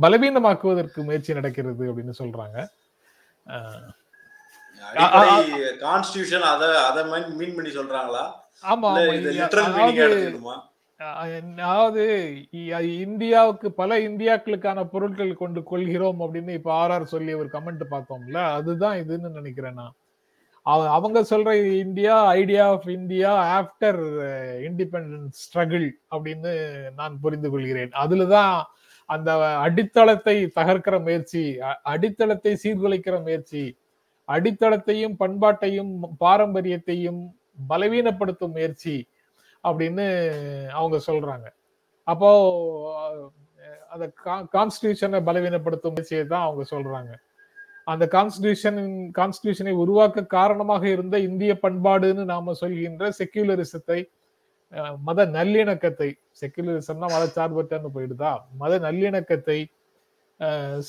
பலவீனமாக்குவதற்கு முயற்சி நடக்கிறது அப்படின்னு சொல்றாங்க. கான்ஸ்டிடியூஷன் அத அத மீன் பண்ணி சொல்றாங்களா? ஆமா அதாவது இந்தியாவுக்கு பல இந்தியாக்களுக்கான பொருட்கள் கொண்டு கொள்கிறோம் அப்படின்னு இப்ப ஆர்ஆர் சொல்லி ஒரு கமெண்ட் பார்த்தோம்ல அதுதான் இதுன்னு நினைக்கிறேன் நான். அவங்க சொல்ற India idea of India after independence struggle அப்படின்னு நான் புரிந்து கொள்கிறேன். அதுலதான் அந்த அடித்தளத்தை தகர்க்கிற முயற்சி அடித்தளத்தை சீர்குலைக்கிற முயற்சி அடித்தளத்தையும் பண்பாட்டையும் பாரம்பரியத்தையும் பலவீனப்படுத்தும் முயற்சி அப்படின்னு அவங்க சொல்றாங்க. அப்போ அந்த கான்ஸ்டியூஷனை பலவீனப்படுத்தும் முயற்சியை தான் அவங்க சொல்றாங்க. அந்த கான்ஸ்டியூஷன் கான்ஸ்டியூஷனை உருவாக்க காரணமாக இருந்த இந்திய பண்பாடுன்னு நாம சொல்கின்ற செக்யூலரிசத்தை மத நல்லிணக்கத்தை செக்யூலரிசம்னா மதச்சார்பற்றன்னு போயிடுதா? மத நல்லிணக்கத்தை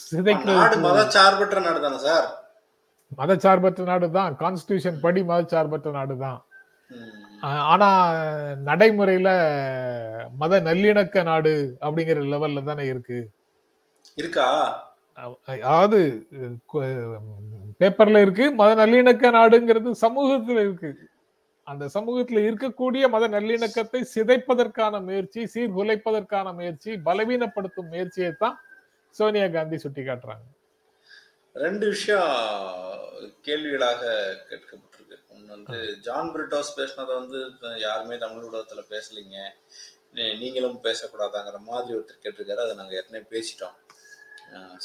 சிதைக்கிறதுக்கு மத சார்பற்ற நாடு தானே சார்? மதச்சார்பற்ற நாடு தான் கான்ஸ்டியூஷன் படி மதச்சார்பற்ற நாடு தான் ஆனா நடைமுறையில மத நல்லிணக்க நாடு அப்படிங்கிற லெவல்ல தானே இருக்கு. இருக்கா? அதாவது பேப்பர்ல இருக்கு மத நல்லிணக்க நாடுங்கிறது சமூகத்துல இருக்கு. அந்த சமூகத்துல இருக்கக்கூடிய மத நல்லிணக்கத்தை சிதைப்பதற்கான முயற்சி சீர்குலைப்பதற்கான முயற்சி பலவீனப்படுத்தும் முயற்சியை தான் சோனியா காந்தி சுட்டி காட்டுறாங்க ரெண்டு விஷயம் கேள்விகளாக ஒன்று வந்து ஜான் பிரிட்டோஸ் பேசினதை வந்து யாருமே தமிழ் ஊடகத்துல பேசலைங்க. நீங்களும் பேசக்கூடாதாங்கிற மாதிரி ஒருத்தர் கேட்டிருக்காரு. அதை நாங்கள் ஏற்கனவே பேசிட்டோம்.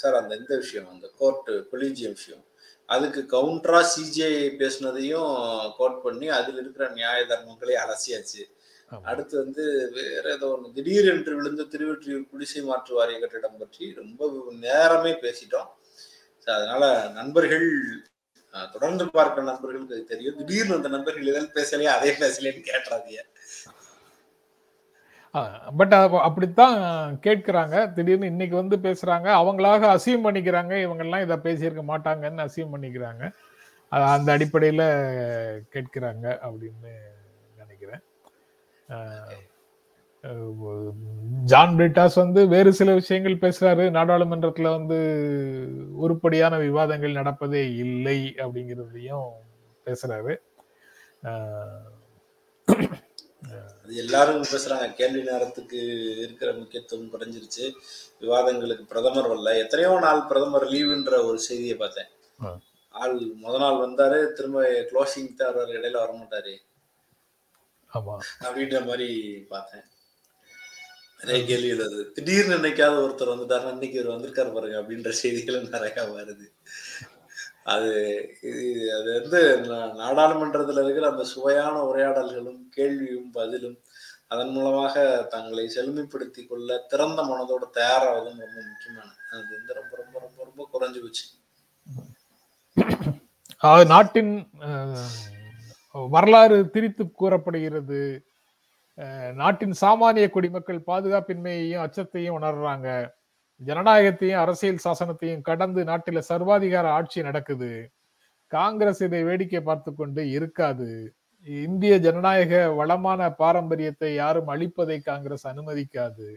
சார் அந்த இந்த விஷயம் அந்த கோர்ட்டு கொலீஜியம் விஷயம். அதுக்கு கவுண்டரா சிஜிஐ பேசுனதையும் கோட் பண்ணி அதில் இருக்கிற நியாய தர்மங்களை அலசியாச்சு. அடுத்து வந்து வேற ஏதோ ஒன்று திடீரென்று விழுந்த திருவொற்றியூர் குடிசை மாற்று வாரிய கட்டிடம் பற்றி ரொம்ப நேரமே பேசிட்டோம். அதனால நண்பர்கள் தொடர்ந்து பார்க்கிற நண்பர்களுக்கு அது தெரியும். திடீர்னு அந்த நண்பர்கள் எதாவது பேசலையே? அதே பேசலையேன்னு கேட்டுறாதீங்க. பட் அப்படித்தான் கேட்கிறாங்க. திடீர்னு இன்னைக்கு வந்து பேசுறாங்க. அவங்களாக அசியம் பண்ணிக்கிறாங்க. இவங்கெல்லாம் இதை பேசியிருக்க மாட்டாங்கன்னு அசியம் பண்ணிக்கிறாங்க. அந்த அடிப்படையில கேட்கிறாங்க அப்படின்னு நினைக்கிறேன். ஜான் பிரிட்டாஸ் வந்து வேறு சில விஷயங்கள் பேசுறாரு. நாடாளுமன்றத்துல வந்து உருப்படியான விவாதங்கள் நடப்பதே இல்லை அப்படிங்கிறதையும் பேசுறாரு. எல்லாரும் பேசுறாங்க. கேள்வி நேரத்துக்கு இருக்கிற முக்கியத்துவம் குறைஞ்சிருச்சு. விவாதங்களுக்கு பிரதமர் வரல. எத்தனையோ நாள் பிரதமர் லீவுன்ற ஒரு செய்தியை பார்த்தேன். ஆள் முத நாள் வந்தாரு திரும்ப க்ளோசிங் தவிர இடையில வர மாட்டாரு ஆமா. அப்படின்ற மாதிரி பார்த்தேன். நிறைய கேள்வி எழுது. திடீர்னு நினைக்காத ஒருத்தர் வந்துட்டாருன்னா அன்னைக்கு இவர் வந்திருக்காரு பாருங்க அப்படின்ற செய்திகளும் நிறைய வருது. அது இது அது வந்து நாடாளுமன்றத்தில் நாடாளுமன்றத்துல இருக்கிற அந்த சுவையான உரையாடல்களும் கேள்வியும் பதிலும் அதன் மூலமாக தங்களை செழுமைப்படுத்தி கொள்ள திறந்த மனதோட தயாராவதும் ரொம்ப முக்கியமானது. அது வந்து ரொம்ப ரொம்ப ரொம்ப ரொம்ப குறைஞ்சு போச்சு. நாட்டின் வரலாறு திரித்து கூறப்படுகிறது. நாட்டின் சாமானிய குடிமக்கள் பாதுகாப்பின்மையையும் அச்சத்தையும் உணர்றாங்க. ஜனநாயகத்தையும் அரசியல் சாசனத்தையும் கடந்து நாட்டில சர்வாதிகார ஆட்சி நடக்குது. காங்கிரஸ் இதை வேடிக்கை பார்த்து கொண்டு இருக்காது. இந்திய ஜனநாயக வளமான பாரம்பரியத்தை யாரும் அழிப்பதை காங்கிரஸ் அனுமதிக்காது.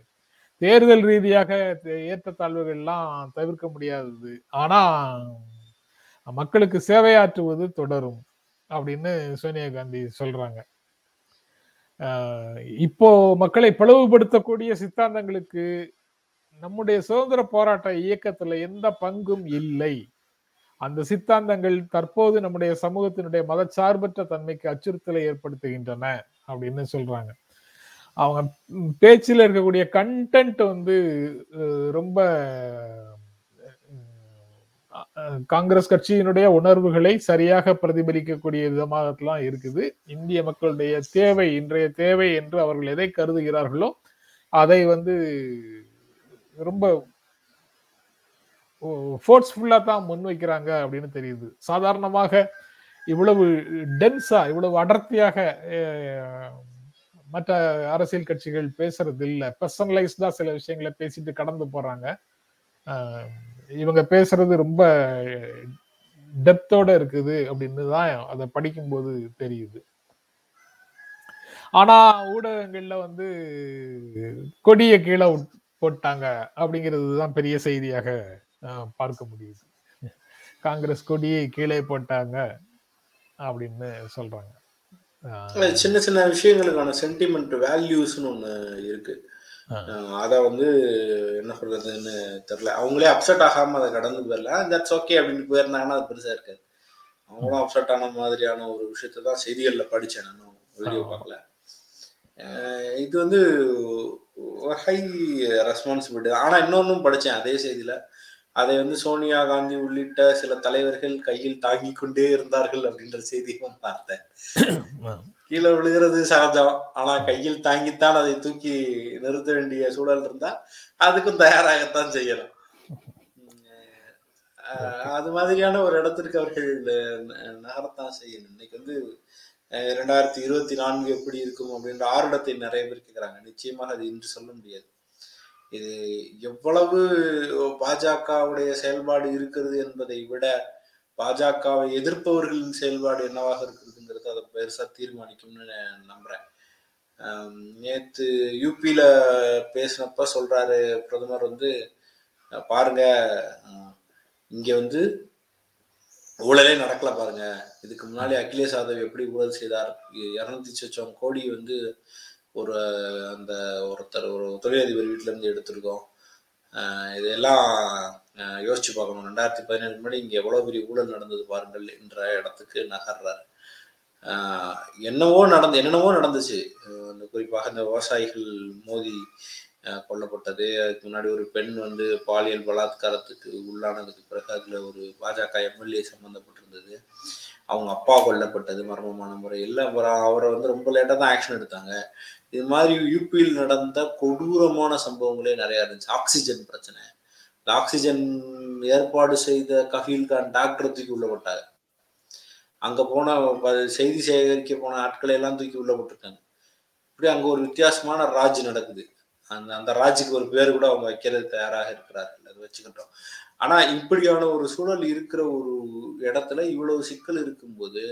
தேர்தல் ரீதியாக ஏற்றத்தாழ்வுகள்லாம் தவிர்க்க முடியாதது. ஆனா மக்களுக்கு சேவையாற்றுவது தொடரும் அப்படின்னு சோனியா காந்தி சொல்றாங்க. இப்போ மக்களை பிளவுபடுத்தக்கூடிய சித்தாந்தங்களுக்கு நம்முடைய சுதந்திர போராட்ட இயக்கத்துல எந்த பங்கும் இல்லை. அந்த சித்தாந்தங்கள் தற்போது நம்முடைய சமூகத்தினுடைய மதச்சார்பற்ற தன்மைக்கு அச்சுறுத்தலை ஏற்படுத்துகின்றன அப்படின்னு சொல்றாங்க. அவங்க பேச்சில் இருக்கக்கூடிய கண்டென்ட் வந்து ரொம்ப காங்கிரஸ் கட்சியினுடைய உணர்வுகளை சரியாக பிரதிபலிக்கக்கூடிய விதமாகலாம் இருக்குது. இந்திய மக்களுடைய தேவை இன்றைய தேவை என்று அவர்கள் எதை கருதுகிறார்களோ அதை வந்து ரொம்ப ஃபோர்ஸ்ஃபுல்லாக தான் முன்வைக்கிறாங்க அப்படின்னு தெரியுது. சாதாரணமாக இவ்வளவு டென்ஸா இவ்வளவு அடர்த்தியாக மற்ற அரசியல் கட்சிகள் பேசுறது இல்லை பர்சனலைஸ்டா சில விஷயங்களை பேசிட்டு கடந்து போறாங்க. இவங்க பேசுறது ரொம்ப டெப்தோட இருக்குது அப்படின்னு தான் அதை படிக்கும்போது தெரியுது. ஆனா ஊடகங்கள்ல வந்து கொடிய கீழே போட்டாங்க அப்படிங்கிறது தான் பெரிய செய்தியாக பார்க்க முடியுது. காங்கிரஸ் கொடியை கீழே போட்டாங்க அப்படின்னு சொல்றாங்க. சின்ன சின்ன விஷயங்களுக்கான சென்டிமெண்ட் வேல்யூஸ்னு ஒன்று இருக்கு. அத வந்து என்ன சொல்றதுன்னு தெரியல. அவங்களே அப்செட் ஆகாம அதை கடந்து போயிடல. தட்ஸ் ஓகே அப்படின்னு போயிருந்தாங்கன்னா அது பெருசா இருக்காது. அவங்களும் அப்செட் ஆன மாதிரியான ஒரு விஷயத்தை தான் செய்திகள்ல படிச்சேன் நானும் வீடியோ. பார்க்கல. இது வந்து ஹை ரெஸ்பான்சிபிலிட்டி ஆனா இன்னொன்னும் படிச்சேன் அதே செய்தியில. அதை வந்து சோனியா காந்தி உள்ளிட்ட சில தலைவர்கள் கையில் தாங்கி கொண்டே இருந்தார்கள் அப்படின்ற செய்தியும் பார்த்தேன். கீழே விழுகிறது சகஜம் ஆனா கையில் தாங்கித்தான் அதை தூக்கி நிறுத்த வேண்டிய சூழல் இருந்தா அதுக்கும் தயாராகத்தான் செய்யணும். அது மாதிரியான ஒரு இடத்திற்கு அவர்கள் நகரத்தான் செய்யணும். இன்னைக்கு வந்து அஹ் இரண்டாயிரத்தி இருபத்தி நான்கு எப்படி இருக்கும் அப்படின்ற ஆர்வத்தை நிறைய பேர் கேட்கிறாங்க நிச்சயமாக அது இன்று சொல்ல முடியாது. இது எவ்வளவு பாஜகவுடைய செயல்பாடு இருக்கிறது என்பதை விட பாஜகவை எதிர்ப்பவர்களின் செயல்பாடு என்னவாக இருக்கிறதுங்கிறது அதை பெருசாக தீர்மானிக்கும்னு நம்புகிறேன் நேற்று யூபியில் பேசினப்ப சொல்கிறாரு பிரதமர் வந்து பாருங்க இங்கே வந்து ஊழலே நடக்கல பாருங்க. இதுக்கு முன்னாடி அகிலேஷ் யாதவ் எப்படி ஊழல் செய்தார்? இருநூத்தி சொச்சம் கோடி வந்து ஒரு அந்த ஒருத்தர் ஒரு தொழிலதிபர் வீட்டிலேருந்து எடுத்திருக்கோம். இதெல்லாம் யோசிச்சு பார்க்கணும். ரெண்டாயிரத்தி பதினேழு முன்னாடி இங்கே எவ்வளோ பெரிய ஊழல் நடந்தது பாருங்கள் என்ற இடத்துக்கு நகர்றாரு. என்னவோ நடந்து என்னென்னவோ நடந்துச்சு. அந்த குறிப்பாக இந்த விவசாயிகள் மோதி கொல்லப்பட்டது. அதுக்கு முன்னாடி ஒரு பெண் வந்து பாலியல் பலாத்காரத்துக்கு உள்ளானதுக்கு பிறகு அதில் ஒரு பாஜக எம்எல்ஏ சம்மந்தப்பட்டிருந்தது அவங்க அப்பா கொல்லப்பட்டது மர்மமான முறையில் அப்புறம் அவரை வந்து ரொம்ப லேட்டாக தான் ஆக்ஷன் எடுத்தாங்க. இது மாதிரி யூபியில் நடந்த கொடூரமான சம்பவங்களே நிறையா இருந்துச்சு. ஆக்சிஜன் பிரச்சனை. ஆக்சிஜன் ஏற்பாடு செய்த கஃபீல் கான் டாக்டர் தூக்கி உள்ளப்பட்டார் அங்கே போன செய்தி சேகரிக்க போன ஆட்களை எல்லாம் தூக்கி உள்ள போட்டிருக்காங்க. இப்படி அங்கே ஒரு வித்தியாசமான ராஜ் நடக்குது. அந்த அந்த ராஜுக்கு ஒரு பேர் கூட அவங்க வைக்கிறது தயாராக இருக்கிறார்கள். அதை வச்சுக்கிட்டோம் ஆனா இப்படியான ஒரு சூழல் இருக்கிற ஒரு இடத்துல இவ்வளவு சிக்கல் இருக்கும்போது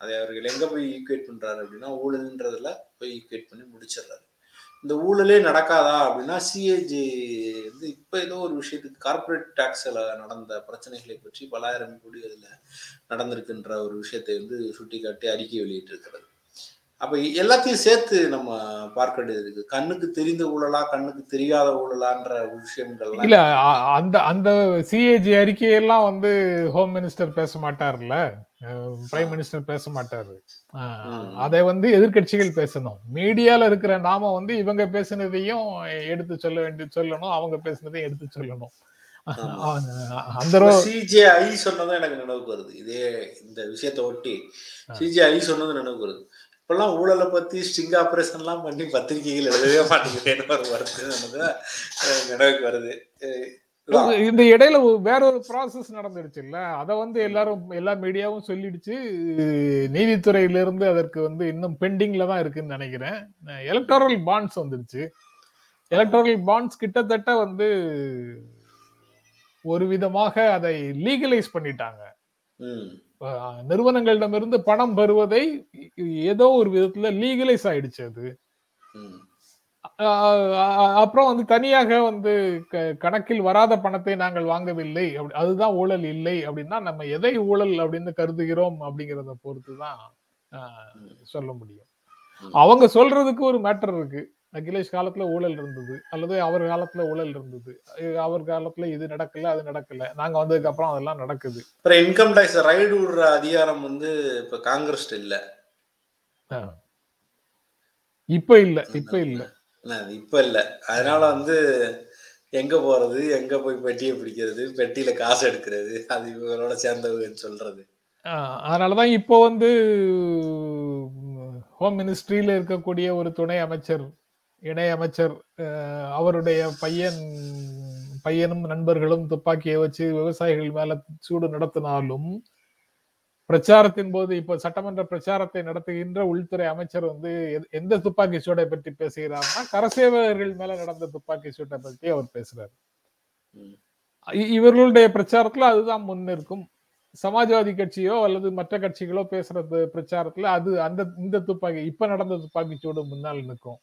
அதை அவர்கள் எங்க போய் ஈக்குவேட் பண்றாரு அப்படின்னா ஊழல்ன்றதுல போய் ஈக்குவேட் பண்ணி முடிச்சிடுறாரு. இந்த ஊழலே நடக்காதா அப்படின்னா சிஏஜி வந்து இப்போ ஏதோ ஒரு விஷயத்துக்கு கார்ப்பரேட் டேக்ஸில் நடந்த பிரச்சனைகளை பற்றி பலாயிரம் கோடி அதில் நடந்திருக்குன்ற ஒரு விஷயத்தை வந்து சுட்டிக்காட்டி அறிக்கை வெளியிட்டிருக்கிறது. அப்போ எல்லாத்தையும் சேர்த்து நம்ம பார்க்க வேண்டியது இருக்கு. கண்ணுக்கு தெரிந்த ஊழலா கண்ணுக்கு தெரியாத ஊழலான்ற விஷயங்கள் இல்ல அந்த அந்த சிஏஜி அறிக்கையெல்லாம் வந்து ஹோம் மினிஸ்டர் பேச மாட்டார்ல? பிரைம் மினிஸ்டர் பேச மாட்டாரு. அதை வந்து எதிர்க்கட்சிகள் பேசணும். மீடியால இருக்கிற நாம வந்து இவங்க பேசினதையும் எடுத்து சொல்ல வேண்டி சொல்லணும். அவங்க பேசினதையும் எடுத்து சொல்லணும். அந்த சிஜேஐ சொன்னதும் எனக்கு நினைவுக்கு வருது. இதே இந்த விஷயத்தை ஒட்டி சிஜேஐ சொன்னது நினைவுக்கு வருது. இப்பெல்லாம் ஊழலை பத்தி ஸ்டிங் ஆபரேஷன் எல்லாம் பண்ணி பத்திரிகைகள் எழுதவே மாட்டேங்கிறேன்னு ஒரு நமக்கு அஹ், நினைவுக்கு வருது. இந்த இடையில வேற ஒரு ப்ராசஸ் நடந்துருச்சு இல்ல அத வந்து எல்லாரும் எல்லா மீடியாவும் சொல்லிடுச்சு. நீதித்துறையில இருந்து அதற்கு வந்து இன்னும் பெண்டிங்ல தான் இருக்குன்னு நினைக்கிறேன். எலக்டோரல் பாண்ட்ஸ் வந்துருச்சு எலக்டோரல் பாண்ட்ஸ் கிட்டத்தட்ட வந்து ஒரு விதமாக அதை லீகலைஸ் பண்ணிட்டாங்க. நிறுவனங்களிடமிருந்து பணம் பெறுவதை ஏதோ ஒரு விதத்துல லீகலைஸ் ஆயிடுச்சு அது. அப்புறம் வந்து தனியாக வந்து கணக்கில் வராத பணத்தை நாங்கள் வாங்கவில்லை. அப்படி- அதுதான் ஊழல் இல்லை அப்படின்னா நம்ம எதை ஊழல் அப்படின்னு கருதுகிறோம் அப்படிங்கறத பொறுத்து தான் ஆஹ், சொல்ல முடியும். அவங்க சொல்றதுக்கு ஒரு மேட்டர் இருக்கு. அகிலேஷ் காலத்துல ஊழல் இருந்தது அல்லது அவர் காலத்துல ஊழல் இருந்தது. அவர் காலத்துல இது நடக்கல அது நடக்கல. நாங்க வந்ததுக்கு அப்புறம் அதெல்லாம் நடக்குது. அப்புறம் இன்கம் டேக்ஸ் ரைடு விடுற அதிகாரம் வந்து இப்ப காங்கிரஸ் இல்ல. இப்ப இல்ல இப்ப இல்ல. இப்ப இல்ல. அதனால வந்து எங்க போறது எங்க போய் பெட்டியை பிடிக்கிறது பெட்டியில காசு எடுக்கிறது அது இவங்களோட சேர்ந்தவங்கன்னு சொல்றது. அதனாலதான் இப்போ வந்து ஹோம் மினிஸ்ட்ரியில இருக்கக்கூடிய ஒரு துணை அமைச்சர் இணை அமைச்சர் அவருடைய பையன் பையனும் நண்பர்களும் துப்பாக்கியை வச்சு விவசாயிகள் மேல சூடு நடத்தினாலும் பிரச்சாரத்தின் போது இப்போ சட்டமன்ற பிரச்சாரத்தை நடத்துகின்ற உள்துறை அமைச்சர் வந்து எந்த- துப்பாக்கி சூடை பற்றி பேசுகிறார்னா கரசேவகர்கள் மேல நடந்த துப்பாக்கி சூட்டை பற்றி அவர் பேசுறாரு. இவர்களுடைய பிரச்சாரத்துல அதுதான் முன்னிற்கும் சமாஜ்வாதி கட்சியோ அல்லது மற்ற கட்சிகளோ பேசுறது பிரச்சாரத்துல அது அந்த இந்த துப்பாக்கி இப்ப நடந்த துப்பாக்கி சூடு முன்னால் நிற்கும்.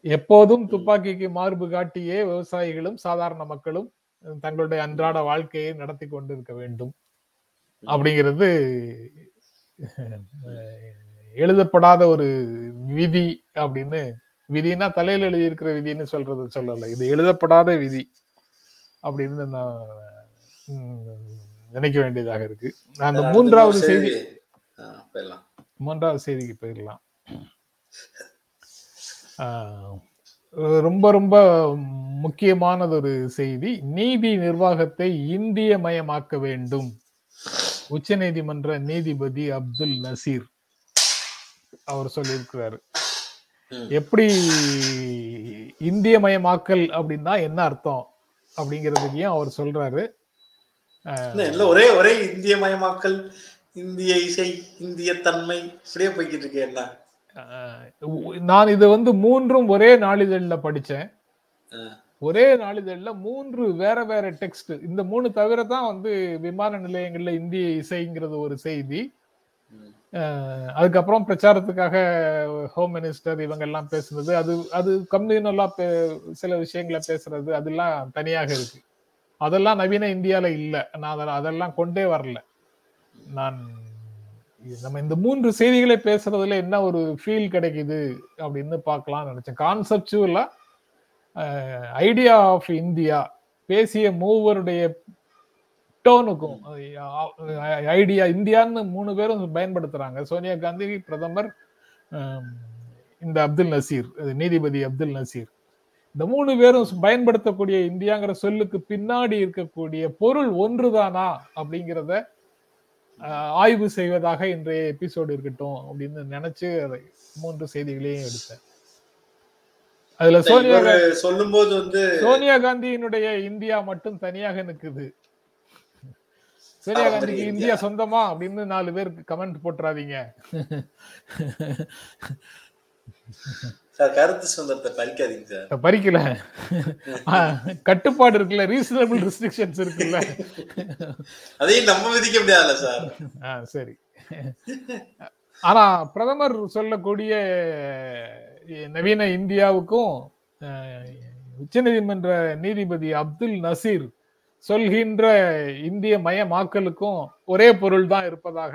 எப்போதும் துப்பாக்கிக்கு மார்பு காட்டியே விவசாயிகளும் சாதாரண மக்களும் தங்களுடைய அன்றாட வாழ்க்கையை நடத்தி கொண்டிருக்க வேண்டும். அப்படிங்கிறது எழுதப்படாத ஒரு விதி அப்படின்னு விதினா தலையில எழுதி இருக்கிற விதின்னு சொல்றது சொல்லல. இது எழுதப்படாத விதி அப்படின்னு நான் நினைக்க வேண்டியதாக இருக்கு. நான் அந்த மூன்றாவது செய்தி மூன்றாவது செய்திக்கு போயிடலாம். ரொம்ப ரொம்ப முக்கியமானது ஒரு செய்தி. நீதி நிர்வாகத்தை இந்திய மயமாக்க வேண்டும். உச்சநீதிமன்ற நீதிபதி அப்துல் நசீர் அவர் சொல்லியிருக்கிறாரு. எப்படி இந்திய மயமாக்கல் அப்படின்னா என்ன அர்த்தம் அப்படிங்கிறதுக்கையும் அவர் சொல்றாரு ஒரே ஒரே இந்திய மயமாக்கல் இந்திய இசை இந்திய தன்மை இப்படியே போய்கிட்டு இருக்கு என்ன நான் இது வந்து மூன்றும் ஒரே நாளிதழ்ல படிச்சேன். ஒரே நாளிதழ்ல மூன்று வேற வேற டெக்ஸ்ட் இந்த மூணு தவிர தான் வந்து விமான நிலையங்கள்ல இந்திய இசைங்கிறது ஒரு செய்தி. அதுக்கப்புறம் பிரச்சாரத்துக்காக ஹோம் மினிஸ்டர் இவங்க எல்லாம் பேசுனது அது அது கம்யூனலா சில விஷயங்களை பேசுறது. அதெல்லாம் தனியாக இருக்கு. அதெல்லாம் நவீன இந்தியால இல்ல. நான் அதெல்லாம் அதெல்லாம் கொண்டே வரல. நான் நம்ம இந்த மூன்று செய்திகளை பேசுறதுல என்ன ஒரு ஃபீல் கிடைக்குது அப்படின்னு பார்க்கலாம்னு நினைச்சேன். கான்செப்டுவலா ஐடியா ஆஃப் இந்தியா பேசிய மூவருடைய டோனுக்கும் ஐடியா இந்தியான்னு மூணு பேரும் பயன்படுத்துறாங்க. சோனியா காந்தி பிரதமர் இந்த அப்துல் நசீர் நீதிபதி அப்துல் நசீர். இந்த மூணு பேரும் பயன்படுத்தக்கூடிய இந்தியாங்கிற சொல்லுக்கு பின்னாடி இருக்கக்கூடிய பொருள் ஒன்றுதானா அப்படிங்கிறத ஆய்வு செய்வதாக இன்றைய எபிசோடு இருக்கட்டும் அப்படின்னு நினைச்சு அதை மூன்று செய்திகளையும் எடுத்தேன். அதுல சோனியா இவரு சொல்லும்போது வந்து சோனியா காந்தியினுடைய இந்தியா மட்டும் தனியாக நிக்குது. சோனியா காந்திக்கு இந்தியா. சொந்தமா அப்படின்னு நாலு பேருக்கு கமெண்ட் போட்டுறாதீங்க. கருத்து சுதந்திரத்தை பறிக்காதீங்க சார். பறிக்கல. கட்டுப்பாடு இருக்குல்ல ரீசனபிள் ரெஸ்ட்ரிக்ஷன்ஸ் இருக்குல்ல. அதையும் நம்ம விதிக்க முடியாதுல்ல சார். ஆ, சரி. ஆனா பிரதமர் சொல்லக்கூடிய நவீன இந்தியாவுக்கும் உச்ச உச்சநீதிமன்ற நீதிபதி அப்துல் நசீர் சொல்கின்ற இந்திய மயமாக்கலுக்கும் ஒரே பொருள் தான் இருப்பதாக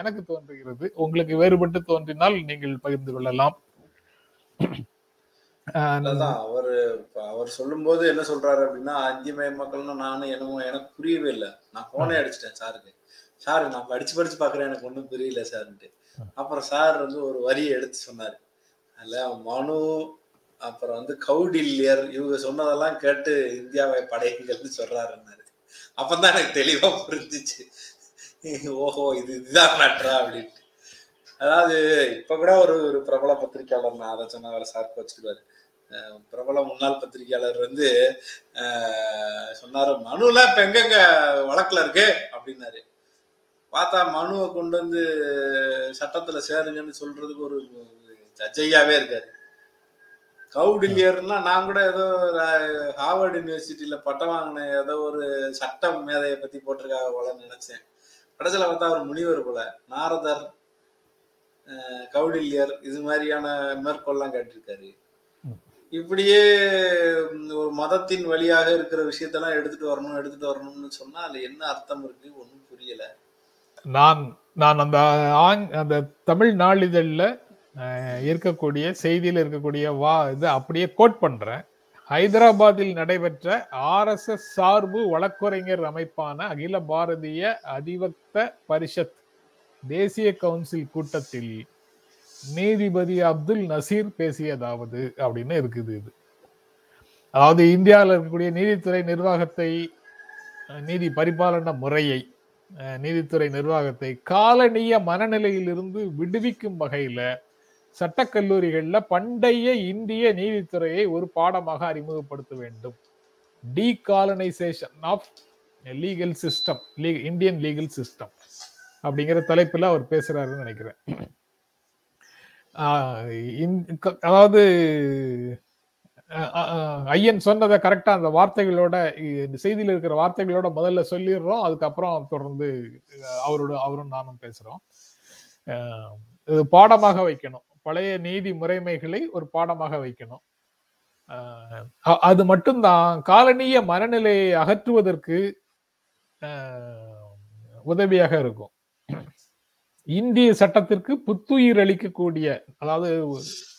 எனக்கு தோன்றுகிறது. உங்களுக்கு வேறுபட்டு தோன்றினால் நீங்கள் பகிர்ந்து கொள்ளலாம். அவர் அதான் சொல்லும் போது அவர் சொல்லும்போது என்ன சொல்றாரு அப்படின்னா இந்திய மக்கள்னா நானும் என்னமோ எனக்கு புரியவே இல்லை. நான் போனே அடிச்சிட்டேன் சாருக்கு. சார் நான் படிச்சு படிச்சு பாக்குறேன் எனக்கு ஒண்ணும் புரியல சார்ன்ட்டு. அப்புறம் சார் வந்து ஒரு வரியை எடுத்து சொன்னாரு. அல்ல மனு அப்புறம் வந்து கௌடில்யர் இவங்க சொன்னதெல்லாம் கேட்டு இந்தியாவை படையுங்கள்னு சொல்றாருன்னாரு. அப்பதான் எனக்கு தெளிவா புரிஞ்சிச்சு. ஓஹோ இது இதுதான் மேட்ரா அப்படின்ட்டு. அதாவது இப்ப கூட ஒரு ஒரு பிரபல பத்திரிகையாளர் நான் அதை சொன்ன அவர் சார் வச்சுக்குவாரு. பிரபல முன்னாள் பத்திரிகையாளர் வந்து சொன்னாரு மனுலாம் இப்ப எங்கெங்க வழக்குல இருக்கு? அப்படின்னாரு. பார்த்தா மனுவை கொண்டு வந்து சட்டத்துல சேருங்கன்னு சொல்றதுக்கு ஒரு ஜட்ஜையாவே இருக்காரு. கவுடில்யர்னா நான் கூட ஏதோ ஹார்வர்ட் யூனிவர்சிட்டியில பட்டம் வாங்கின ஏதோ ஒரு சட்டம் மேதையை பத்தி போட்டிருக்காங்க போல நினைச்சேன். கடைசியில பார்த்தா அவர் முனிவர் போல. நாரதர் அஹ், கௌடில்யர் இது மாதிரியான மேற்கோள்லாம் கேட்டிருக்காரு. இப்படியே ஒரு மதத்தின் வழியாக இருக்கிற விஷயத்தெல்லாம் எடுத்துட்டு வரணும் எடுத்துட்டு வரணும்னு சொன்னா அதுல என்ன அர்த்தம் இருக்கு? ஒன்றும் புரியல. நான் நான் அந்த ஆங் அந்த தமிழ் நாளிதழ்ல இருக்கக்கூடிய செய்தியில் இருக்கக்கூடிய வா இது அப்படியே கோட் பண்றேன். ஹைதராபாத்தில் நடைபெற்ற ஆர்எஸ்எஸ் சார்பு வழக்குரைஞர் அமைப்பான அகில பாரதிய அதிவக்த பரிஷத் தேசிய கவுன்சில் கூட்டத்தில் நீதிபதி அப்துல் நசீர் பேசியதாவது அப்படின்னு இருக்குது இது. அதாவது இந்தியாவில் இருக்கக்கூடிய நீதித்துறை நிர்வாகத்தை நீதி பரிபாலன முறையை நீதித்துறை நிர்வாகத்தை காலனிய மனநிலையிலிருந்து விடுவிக்கும் வகையில் சட்டக்கல்லூரிகளில் பண்டைய இந்திய நீதித்துறையை ஒரு பாடமாக அறிமுகப்படுத்த வேண்டும். Decolonisation of legal system Indian legal system அப்படிங்கிற தலைப்பில் அவர் பேசுறாருன்னு நினைக்கிறேன். க- அதாவது ஐயன் சொன்னதை கரெக்டா அந்த வார்த்தைகளோட இந்த செய்தியில் இருக்கிற வார்த்தைகளோட முதல்ல சொல்லிடுறோம். அதுக்கப்புறம் தொடர்ந்து அவரோட அவரும் நானும் பேசுறோம். இது பாடமாக வைக்கணும். பழைய நீதி முறைமைகளை ஒரு பாடமாக வைக்கணும். அது மட்டும்தான். காலனிய மனநிலையை அகற்றுவதற்கு உதவியாக இருக்கும். இந்திய சட்டத்திற்கு புத்துயிர் அளிக்கக்கூடிய அதாவது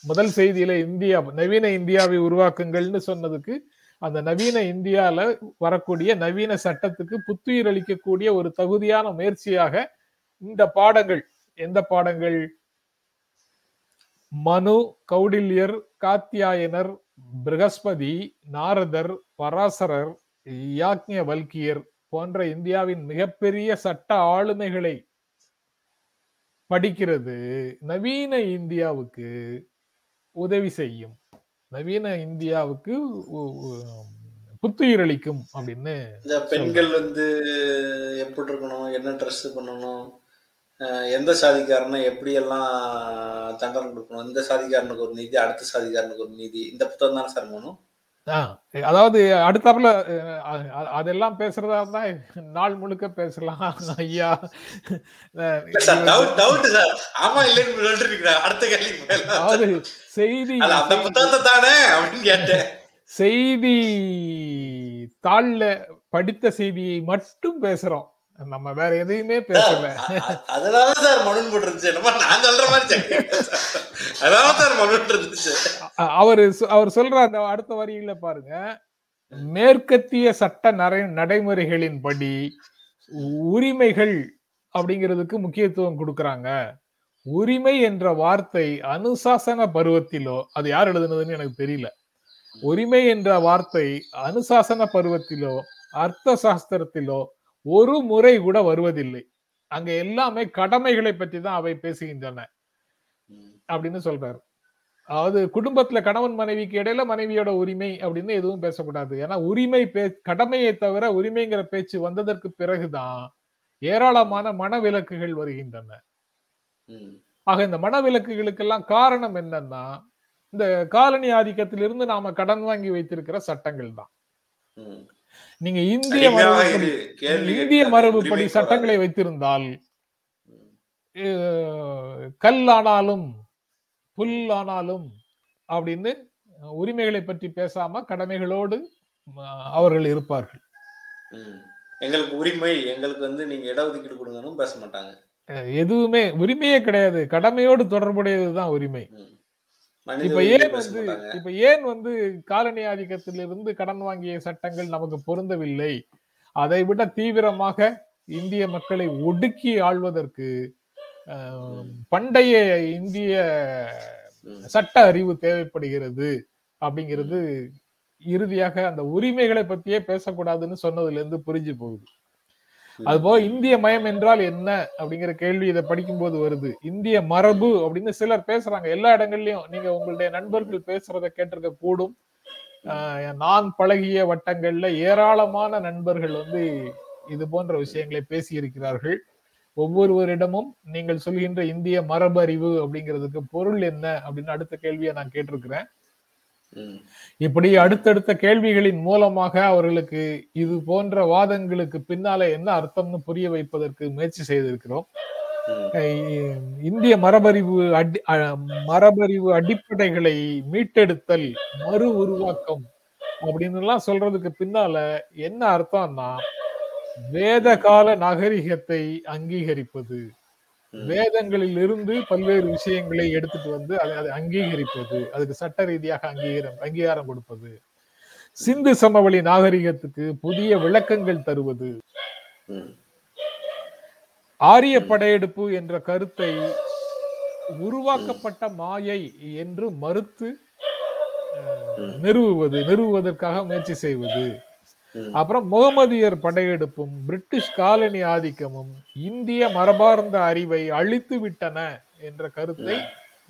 முதல் செய்தியில இந்தியா நவீன இந்தியாவை உருவாக்குங்கள்னு சொன்னதுக்கு அந்த நவீன இந்தியால வரக்கூடிய நவீன சட்டத்துக்கு புத்துயிர் அளிக்கக்கூடிய ஒரு தகுதியான முயற்சியாக இந்த பாடங்கள் எந்த பாடங்கள் மனு கௌடில்யர் காத்தியாயனர் பிரகஸ்பதி நாரதர் பராசரர் யாக்ஞவல்கியர் போன்ற இந்தியாவின் மிகப்பெரிய சட்ட ஆளுமைகளை படிக்கிறது நவீன இந்தியாவுக்கு உதவி செய்யும். நவீன இந்தியாவுக்கு புத்துயிர் அளிக்கும் அப்படின்னு இந்த பெண்கள் வந்து எப்படி இருக்கணும்? என்ன ட்ரெஸ் பண்ணணும்? எந்த சாதிக்காரனை எப்படி எல்லாம் தண்டனை கொடுக்கணும்? இந்த சாதிக்காரனுக்கு ஒரு நீதி அடுத்த சாதிக்காரனுக்கு ஒரு நீதி இந்த புத்தகம் தானே சார் ஆ, அதாவது அடுத்தாப்புல அதெல்லாம் பேசுறதா இருந்தா நாள் முழுக்க பேசலாம். ஐயா. ஆமா இல்லைன்னு அடுத்த கேள்வி செய்தி அந்த புத்தகத்தை தானே அப்படின்னு கேட்டேன். செய்தி தாள்ல படித்த செய்தியை மட்டும் பேசுறோம். நம்ம வேற எதையுமே பேசல. அதனால சார் மனுன் போட்டுருந்துச்சு. என்னமோ நான் சொல்ற மாதிரி. அதனால சார் மனுன் இருந்துச்சு அவரு அவர் சொல்ற அந்த அடுத்த வரியில பாருங்க. மேற்கத்திய சட்ட நரை நடைமுறைகளின்படி உரிமைகள் அப்படிங்கிறதுக்கு முக்கியத்துவம் கொடுக்கறாங்க. உரிமை என்ற வார்த்தை அனுசாசன பருவத்திலோ அது யார் எழுதுனதுன்னு எனக்கு தெரியல. உரிமை என்ற வார்த்தை அனுசாசன பருவத்திலோ அர்த்த சாஸ்திரத்திலோ ஒரு முறை கூட வருவதில்லை. அங்க எல்லாமே கடமைகளை பற்றி தான் அவை பேசுகின்றன. அப்படின்னு சொல்றாரு. அதாவது குடும்பத்துல கணவன் மனைவிக்கு இடையில மனைவியோட உரிமை அப்படின்னு எதுவும் பேசக்கூடாது. ஏன்னா உரிமை பே கடமையை தவிர உரிமைங்கிற பேச்சு வந்ததற்கு பிறகுதான் ஏராளமான மனவிலக்குகள் வருகின்றன. ஆக இந்த மனவிலக்குகளுக்கெல்லாம் காரணம் என்னன்னா இந்த காலனி ஆதிக்கத்திலிருந்து நாம கடன் வாங்கி வைத்திருக்கிற சட்டங்கள் தான். நீங்க இந்திய மரபுப்படி இந்திய மரபுப்படி சட்டங்களை வைத்திருந்தால் கல் ஆனாலும் புல் ஆனாலும் அப்படின்னு உரிமைகளை பற்றி பேசாம கடமைகளோடு அவர்கள் இருப்பார்கள். எங்களுக்கு உரிமை எங்களுக்கு வந்து நீங்க இடஒதுக்கீடு கொடுங்கன்னு பேச மாட்டாங்க. எதுவுமே உரிமையே கிடையாது. கடமையோடு தொடர்புடையதுதான் உரிமை. இப்ப ஏன் வந்து இப்ப ஏன் வந்து காலனி ஆதிக்கத்திலிருந்து கடன் வாங்கிய சட்டங்கள் நமக்கு பொருந்தவில்லை? அதை விட தீவிரமாக இந்திய மக்களை ஒடுக்கி ஆள்வதற்கு பண்டைய இந்திய சட்ட அறிவு தேவைப்படுகிறது அப்படிங்கிறது இறுதியாக அந்த உரிமைகளை பத்தியே பேசக்கூடாதுன்னு சொன்னதுல இருந்து புரிஞ்சு போகுது. அதுபோக இந்திய மயம் என்றால் என்ன அப்படிங்கிற கேள்வி இதை படிக்கும்போது வருது. இந்திய மரபு அப்படின்னு சிலர் பேசுறாங்க. எல்லா இடங்கள்லயும் நீங்க உங்களுடைய நண்பர்கள் பேசுறத கேட்டிருக்க கூடும். நான் பழகிய வட்டங்கள்ல ஏராளமான நண்பர்கள் வந்து இது போன்ற விஷயங்களை பேசி இருக்கிறார்கள் ஒவ்வொருவரிடமும் நீங்கள் சொல்கின்ற இந்திய மரபு அறிவு அப்படிங்கிறதுக்கு பொருள் என்ன அப்படின்னு அடுத்த கேள்வியை நான் கேட்டிருக்கிறேன். இப்படி அடுத்தடுத்த கேள்விகளின் மூலமாக அவர்களுக்கு இது போன்ற வாதங்களுக்கு பின்னால என்ன அர்த்தம்னு புரிய வைப்பதற்கு முயற்சி செய்திருக்கிறோம். இந்திய மரபறிவு அடி அஹ் மரபறிவு அடிப்படைகளை மீட்டெடுத்தல் மறு உருவாக்கம் அப்படின்னு எல்லாம் சொல்றதுக்கு பின்னால என்ன அர்த்தம்னா வேத கால நாகரிகத்தை அங்கீகரிப்பது. வேதங்களில் இருந்து பல்வேறு விஷயங்களை எடுத்துட்டு வந்து அதை அதை அங்கீகரிப்பது அதுக்கு சட்ட ரீதியாக அங்கீகாரம் அங்கீகாரம் கொடுப்பது. சிந்து சமவெளி நாகரிகத்துக்கு புதிய விளக்கங்கள் தருவது. ஆரிய படையெடுப்பு என்ற கருத்தை உருவாக்கப்பட்ட மாயை என்று மறுத்து நிறுவுவது நிறுவுவதற்காக முயற்சி செய்வது. அப்புறம் முகமதியர் படையெடுப்பும் பிரிட்டிஷ் காலனி ஆதிக்கமும் இந்திய மரபார்ந்த அறிவை அழித்து விட்டன என்ற கருத்தை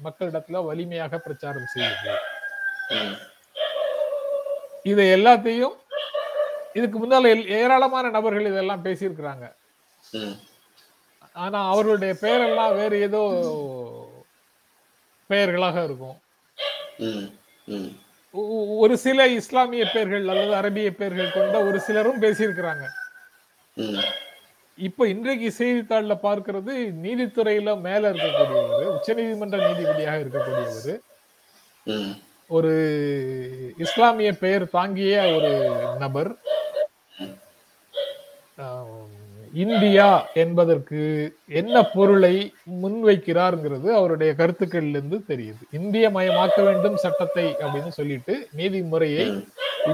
மக்களிடத்துல வலிமையாக பிரச்சாரம் செய்யுது. இதை எல்லாத்தையும் இதுக்கு முன்னால ஏராளமான நபர்கள் இதெல்லாம் பேசியிருக்கிறாங்க. ஆனா அவர்களுடைய பெயரெல்லாம் வேறு ஏதோ பெயர்களாக இருக்கும். ஒரு சில இஸ்லாமிய பெயர்கள் அல்லது அரபிய பெயர்கள் கொண்ட ஒரு சிலரும் பேசியிருக்கிறாங்க. இப்ப இன்றைக்கு செய்தித்தாள்ல பார்க்கிறது நீதித்துறையில மேல இருக்கக்கூடியவர் உச்சநீதிமன்ற நீதிபதியாக இருக்கக்கூடியவர். ஒரு இஸ்லாமிய பெயர் தாங்கிய ஒரு நபர். இந்தியா என்பதற்கு என்ன பொருளை முன்வைக்கிறார்ங்கிறது அவருடைய கருத்துக்களிலிருந்து தெரியுது. இந்திய மயமாக்க வேண்டும் சட்டத்தை அப்படின்னு சொல்லிட்டு நீதிமுறையை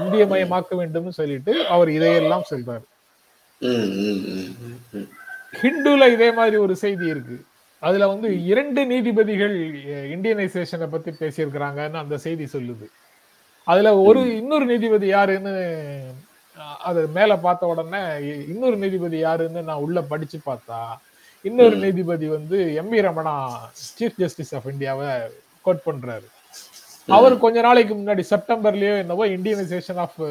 இந்திய மயமாக்க வேண்டும்னு சொல்லிட்டு அவர் இதையெல்லாம் சொல்றாரு. ஹிந்துல இதே மாதிரி ஒரு செய்தி இருக்கு. அதுல வந்து இரண்டு நீதிபதிகள் இந்தியனைசேஷனை பத்தி பேசியிருக்கிறாங்கன்னு அந்த செய்தி சொல்லுது. அதுல ஒரு இன்னொரு நீதிபதி யாருன்னு அது மேல பார்த்த உடனே இன்னொரு நீதிபதி யாருன்னு நான் உள்ள படிச்சு பார்த்தா இன்னொரு நீதிபதி வந்து M V Ramana chief justice of இந்தியாவை கோட் பண்றாரு. அவர் கொஞ்ச நாளைக்கு முன்னாடி செப்டம்பர்லயோ என்னவோ இந்தியனைசேஷன் ஆஃப்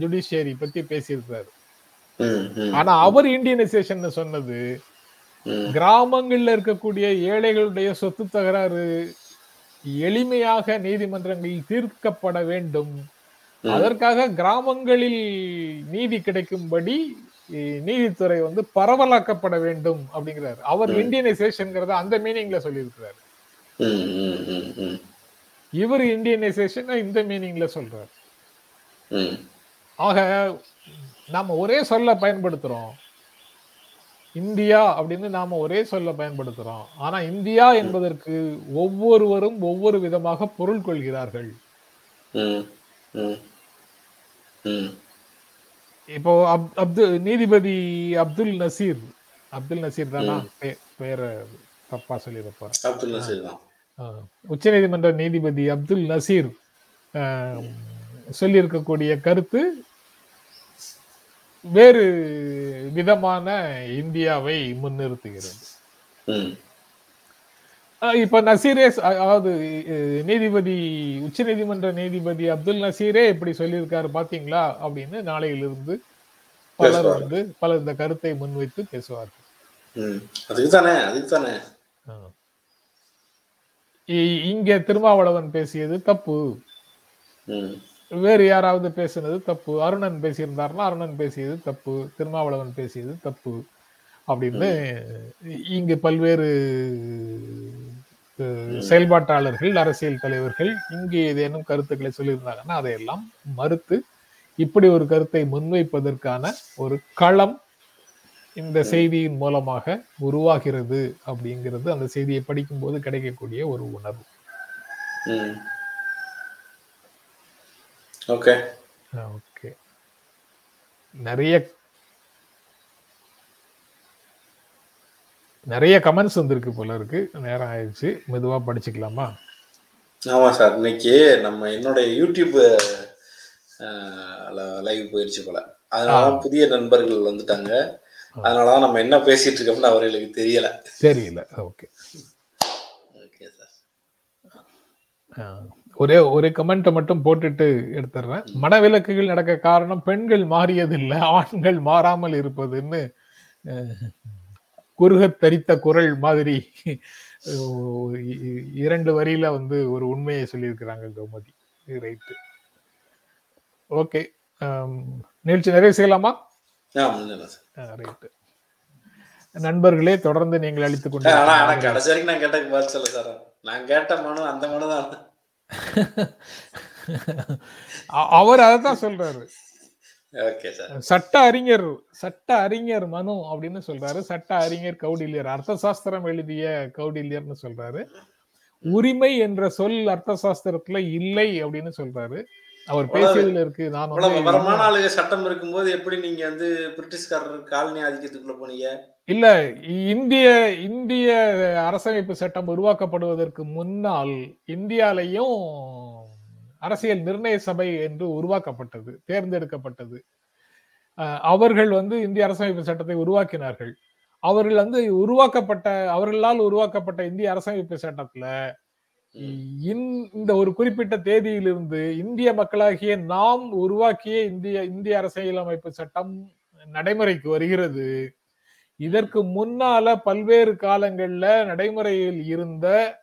ஜுடிஷியரி பத்தி பேசியிருக்காரு. ஆனா அவர் இந்தியனைசேஷன் சொன்னது. கிராமங்கள்ல இருக்கக்கூடிய ஏழைகளுடைய சொத்து தகராறு எளிமையாக நீதிமன்றங்களில் தீர்க்கப்பட வேண்டும் அதற்காக கிராமங்களில் நீதி கிடைக்கும்படி நீதித்துறை வந்து பரவலாக்கப்பட வேண்டும் அப்படிங்கிறாரு. அவர் இந்தியனைசேஷன்ங்கிறத அந்த மீனிங்ல சொல்லியிருக்கிறாரு. இவர் இந்தியனைசேஷன் இந்த மீனிங்ல சொல்றாரு. ஆக நாம ஒரே சொல்ல பயன்படுத்துறோம். இந்தியா அப்படின்னு நாம ஒரே சொல்ல பயன்படுத்துறோம். ஆனா இந்தியா என்பதற்கு ஒவ்வொருவரும் ஒவ்வொரு விதமாக பொருள் கொள்கிறார்கள். இப்போ அப் அப்துல் நீதிபதி அப்துல் நசீர் அப்துல் நசீர் தானா? பேரை தப்பா சொல்லியிருப்பார் அப்துல் நசீர் தான். உச்சநீதிமன்ற நீதிபதி அப்துல் நசீர் ஆஹ், சொல்லியிருக்கக்கூடிய கருத்து வேறு விதமான இந்தியாவை முன்னிறுத்துகிறது. இப்ப நசீரே அதாவது நீதிபதி உச்சநீதிமன்ற நீதிபதி அப்துல் நசீரே இப்படி சொல்லியிருக்காரு பாத்தீங்களா? அப்படின்னு நாளையிலிருந்து பலர். வந்து பலர் இந்த கருத்தை முன்வைத்து பேசுவார்கள். ம். அதுக்கு தானே அதுக்கு தானே ஆஹ். இ- இங்க திருமாவளவன் பேசியது தப்பு. வேறு யாராவது பேசினது தப்பு. அருணன் பேசியிருந்தாருன்னா அருணன் பேசியது தப்பு. திருமாவளவன் பேசியது தப்பு. அப்படின்னு இங்கு பல்வேறு செயல்பாட்டாளர்கள் அரசியல் தலைவர்கள் இங்கே ஏதேனும் கருத்துக்களை சொல்லியிருந்தாங்கன்னா அதையெல்லாம் மறுத்து இப்படி ஒரு கருத்தை முன்வைப்பதற்கான ஒரு களம் இந்த செய்தியின் மூலமாக உருவாகிறது அப்படிங்கிறது அந்த செய்தியை படிக்கும்போது கிடைக்கக்கூடிய ஒரு உணர்வு. ஓகே. நிறைய நிறைய கமெண்ட்ஸ் வந்திருக்கு போல இருக்கு. நேரம் ஆயிடுச்சு. மெதுவா படிச்சுக்கலாமா? ஆமா சார். இன்னைக்கு நம்ம என்னுடைய யூடியூப் லைவ் போயிருச்சு போல. அதனால புதிய நண்பர்கள் வந்துட்டாங்க. அதனாலதான் நம்ம என்ன பேசிட்டு இருக்கோம்னு அவர்களுக்கு தெரியல. தெரியல. ஓகே. Okay sir. ஒரே ஒரு கமெண்ட்டை மட்டும் போட்டுட்டு எடுத்துடுறேன் மனவிலக்குகள் நடக்க காரணம் பெண்கள் மாறியதில்லை ஆண்கள் மாறாமல் இருப்பதுன்னு குறுகத் தரித்த குரல் மாதிரி. இரண்டு வரியில வந்து ஒரு உண்மையை சொல்லியிருக்கிறாங்க கௌமதி. ரைட்டு. ஓகே. நிகழ்ச்சி நிறைவு செய்யலாமா? ரைட்டு. நண்பர்களே தொடர்ந்து நீங்கள் அளித்துக் கொண்டு கடைசி வரைக்கும் நான் கேட்டதுக்கு பதில் சொல்ல சார். நான் கேட்ட மனு அந்த மனு தான். அவர் அதைத்தான் சொல்றாரு. சட்ட அறிஞர் சட்ட அறிஞர் மனு அப்படின்னு சொல்றாரு. சட்ட அறிஞர் கௌடில்யர். அர்த்த சாஸ்திரம் எழுதிய கௌடில்யர்னு சொல்றாரு. உரிமை என்ற சொல் அர்த்த சாஸ்திரத்துல இல்லை அப்படின்னு சொல்றாரு. அவர் பேசியதுல இருக்கு. நான் ஆளுங்க சட்டம் இருக்கும்போது எப்படி நீங்க வந்து பிரிட்டிஷ்காரர் காலனி ஆதிக்கத்துக்குள்ள போனீங்க? இல்ல இந்திய இந்திய அரசமைப்பு சட்டம் உருவாக்கப்படுவதற்கு முன்னால் இந்தியாலையும் அரசியல் நிர்ணய சபை என்று உருவாக்கப்பட்டது தேர்ந்தெடுக்கப்பட்டது. அவர்கள் வந்து இந்திய அரசமைப்பு சட்டத்தை உருவாக்கினார்கள். அவர்கள் வந்து உருவாக்கப்பட்ட அவர்களால் உருவாக்கப்பட்ட இந்திய அரசமைப்பு சட்டத்துல இந்- இந்த ஒரு குறிப்பிட்ட தேதியிலிருந்து இந்திய மக்களாகிய நாம் உருவாக்கிய இந்திய இந்திய அரசியலமைப்பு சட்டம் நடைமுறைக்கு வருகிறது. இதற்கு முன்னால பல்வேறு காலங்கள்ல நடைமுறையில் இருந்த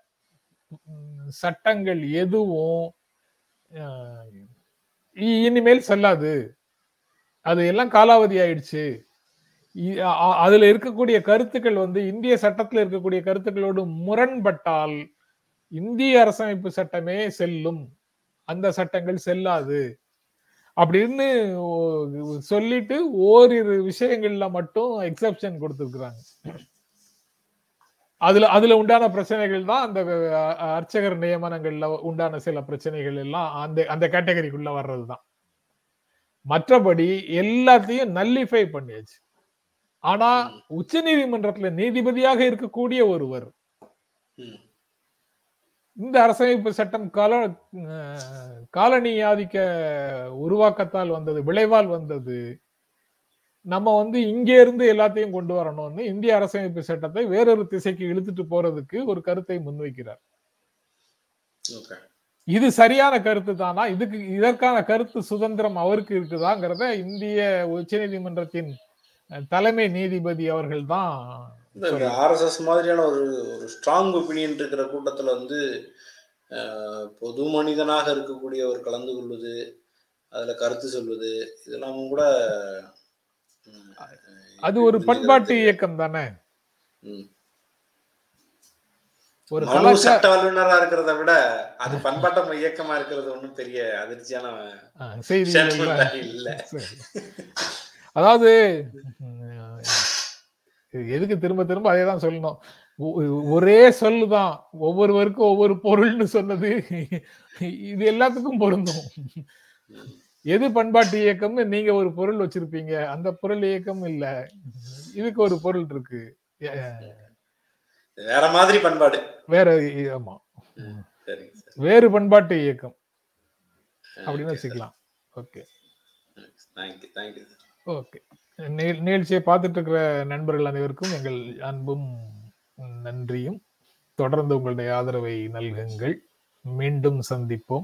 சட்டங்கள் எதுவும் இனிமேல் செல்லாது. அது எல்லாம் காலாவதி ஆயிடுச்சு. அதுல இருக்கக்கூடிய கருத்துக்கள் வந்து இந்திய சட்டத்தில் இருக்கக்கூடிய கருத்துக்களோடு முரண்பட்டால் இந்திய அரசமைப்பு சட்டமே செல்லும். அந்த சட்டங்கள் செல்லாது. அப்படின்னு சொல்லிட்டு ஓரிரு விஷயங்கள்ல மட்டும் எக்ஸப்ஷன் கொடுத்துருக்குறாங்க. அதுல அதுல உண்டான பிரச்சனைகள் தான் அந்த அர்ச்சகர் நியமனங்கள்ல உண்டான சில பிரச்சனைகள் எல்லாம் அந்த அந்த கேட்டகரிக்குள்ள வர்றதுதான் மற்றபடி எல்லாத்தையும் நல்லிஃபை பண்ணியாச்சு. ஆனா உச்ச நீதிமன்றத்துல நீதிபதியாக இருக்கக்கூடிய ஒருவர். இந்த அரசமைப்பு சட்டம் கால காலனி ஆதிக்க உருவாக்கத்தால் வந்தது விளைவால் வந்தது நம்ம வந்து இங்க இருந்து எல்லாத்தையும் கொண்டு வரணும்னு இந்திய அரசமைப்பு சட்டத்தை வேறொரு திசைக்கு இழுத்துட்டு போறதுக்கு ஒரு கருத்தை முன்வைக்கிறார். இது சரியான கருத்து தானா? இதுக்கு இதற்கான கருத்து சுதந்திரம் அவருக்கு இருக்குதாங்கிறத இந்திய உச்சநீதிமன்றத்தின் அஹ், தலைமை நீதிபதி அவர்கள் தான் ஆர்எஸ்எஸ் மாதிரியான ஒரு ஒரு ஸ்ட்ராங் ஒப்பீனியன் இருக்கிற கூட்டத்துல வந்து பொது மனிதனாக இருக்கக்கூடியவர் கலந்து கொள்வது அதுல கருத்து சொல்வது இதெல்லாம் கூட அது ஒரு பண்பாட்டு இயக்கம் தானே. ஒரு சட்ட வல்லுநரா இருக்கிறத விட அது பண்பாட்ட இயக்கமா இருக்கிறது ஒண்ணும் பெரிய அதிர்ச்சியான இல்ல. அதாவது எதுக்கு திரும்ப திரும்ப அதே தான் சொல்லணும். ஒரே சொல்லு தான். ஒவ்வொருவருக்கும் ஒவ்வொரு பொருள்னு சொன்னது இது எல்லாத்துக்கும் பொருந்தும். எது பண்பாட்டு இயக்கம்னு நீங்க ஒரு பொருள் வச்சிருப்பீங்க? அந்த பொருள் இயக்கம் இல்ல. இதுக்கு ஒரு பொருள் இருக்கு. வேற மாதிரி பண்பாடு. வேற ஆமா. வேறு பண்பாட்டு இயக்கம். அப்படின்னு வச்சுக்கலாம். ஓகே. ஓகே. நிக- நிகழ்ச்சியை பார்த்துட்டு இருக்கிற நண்பர்கள் அனைவருக்கும் எங்கள் அன்பும் நன்றியும். தொடர்ந்து உங்களுடைய ஆதரவை நல்குங்கள். மீண்டும் சந்திப்போம்.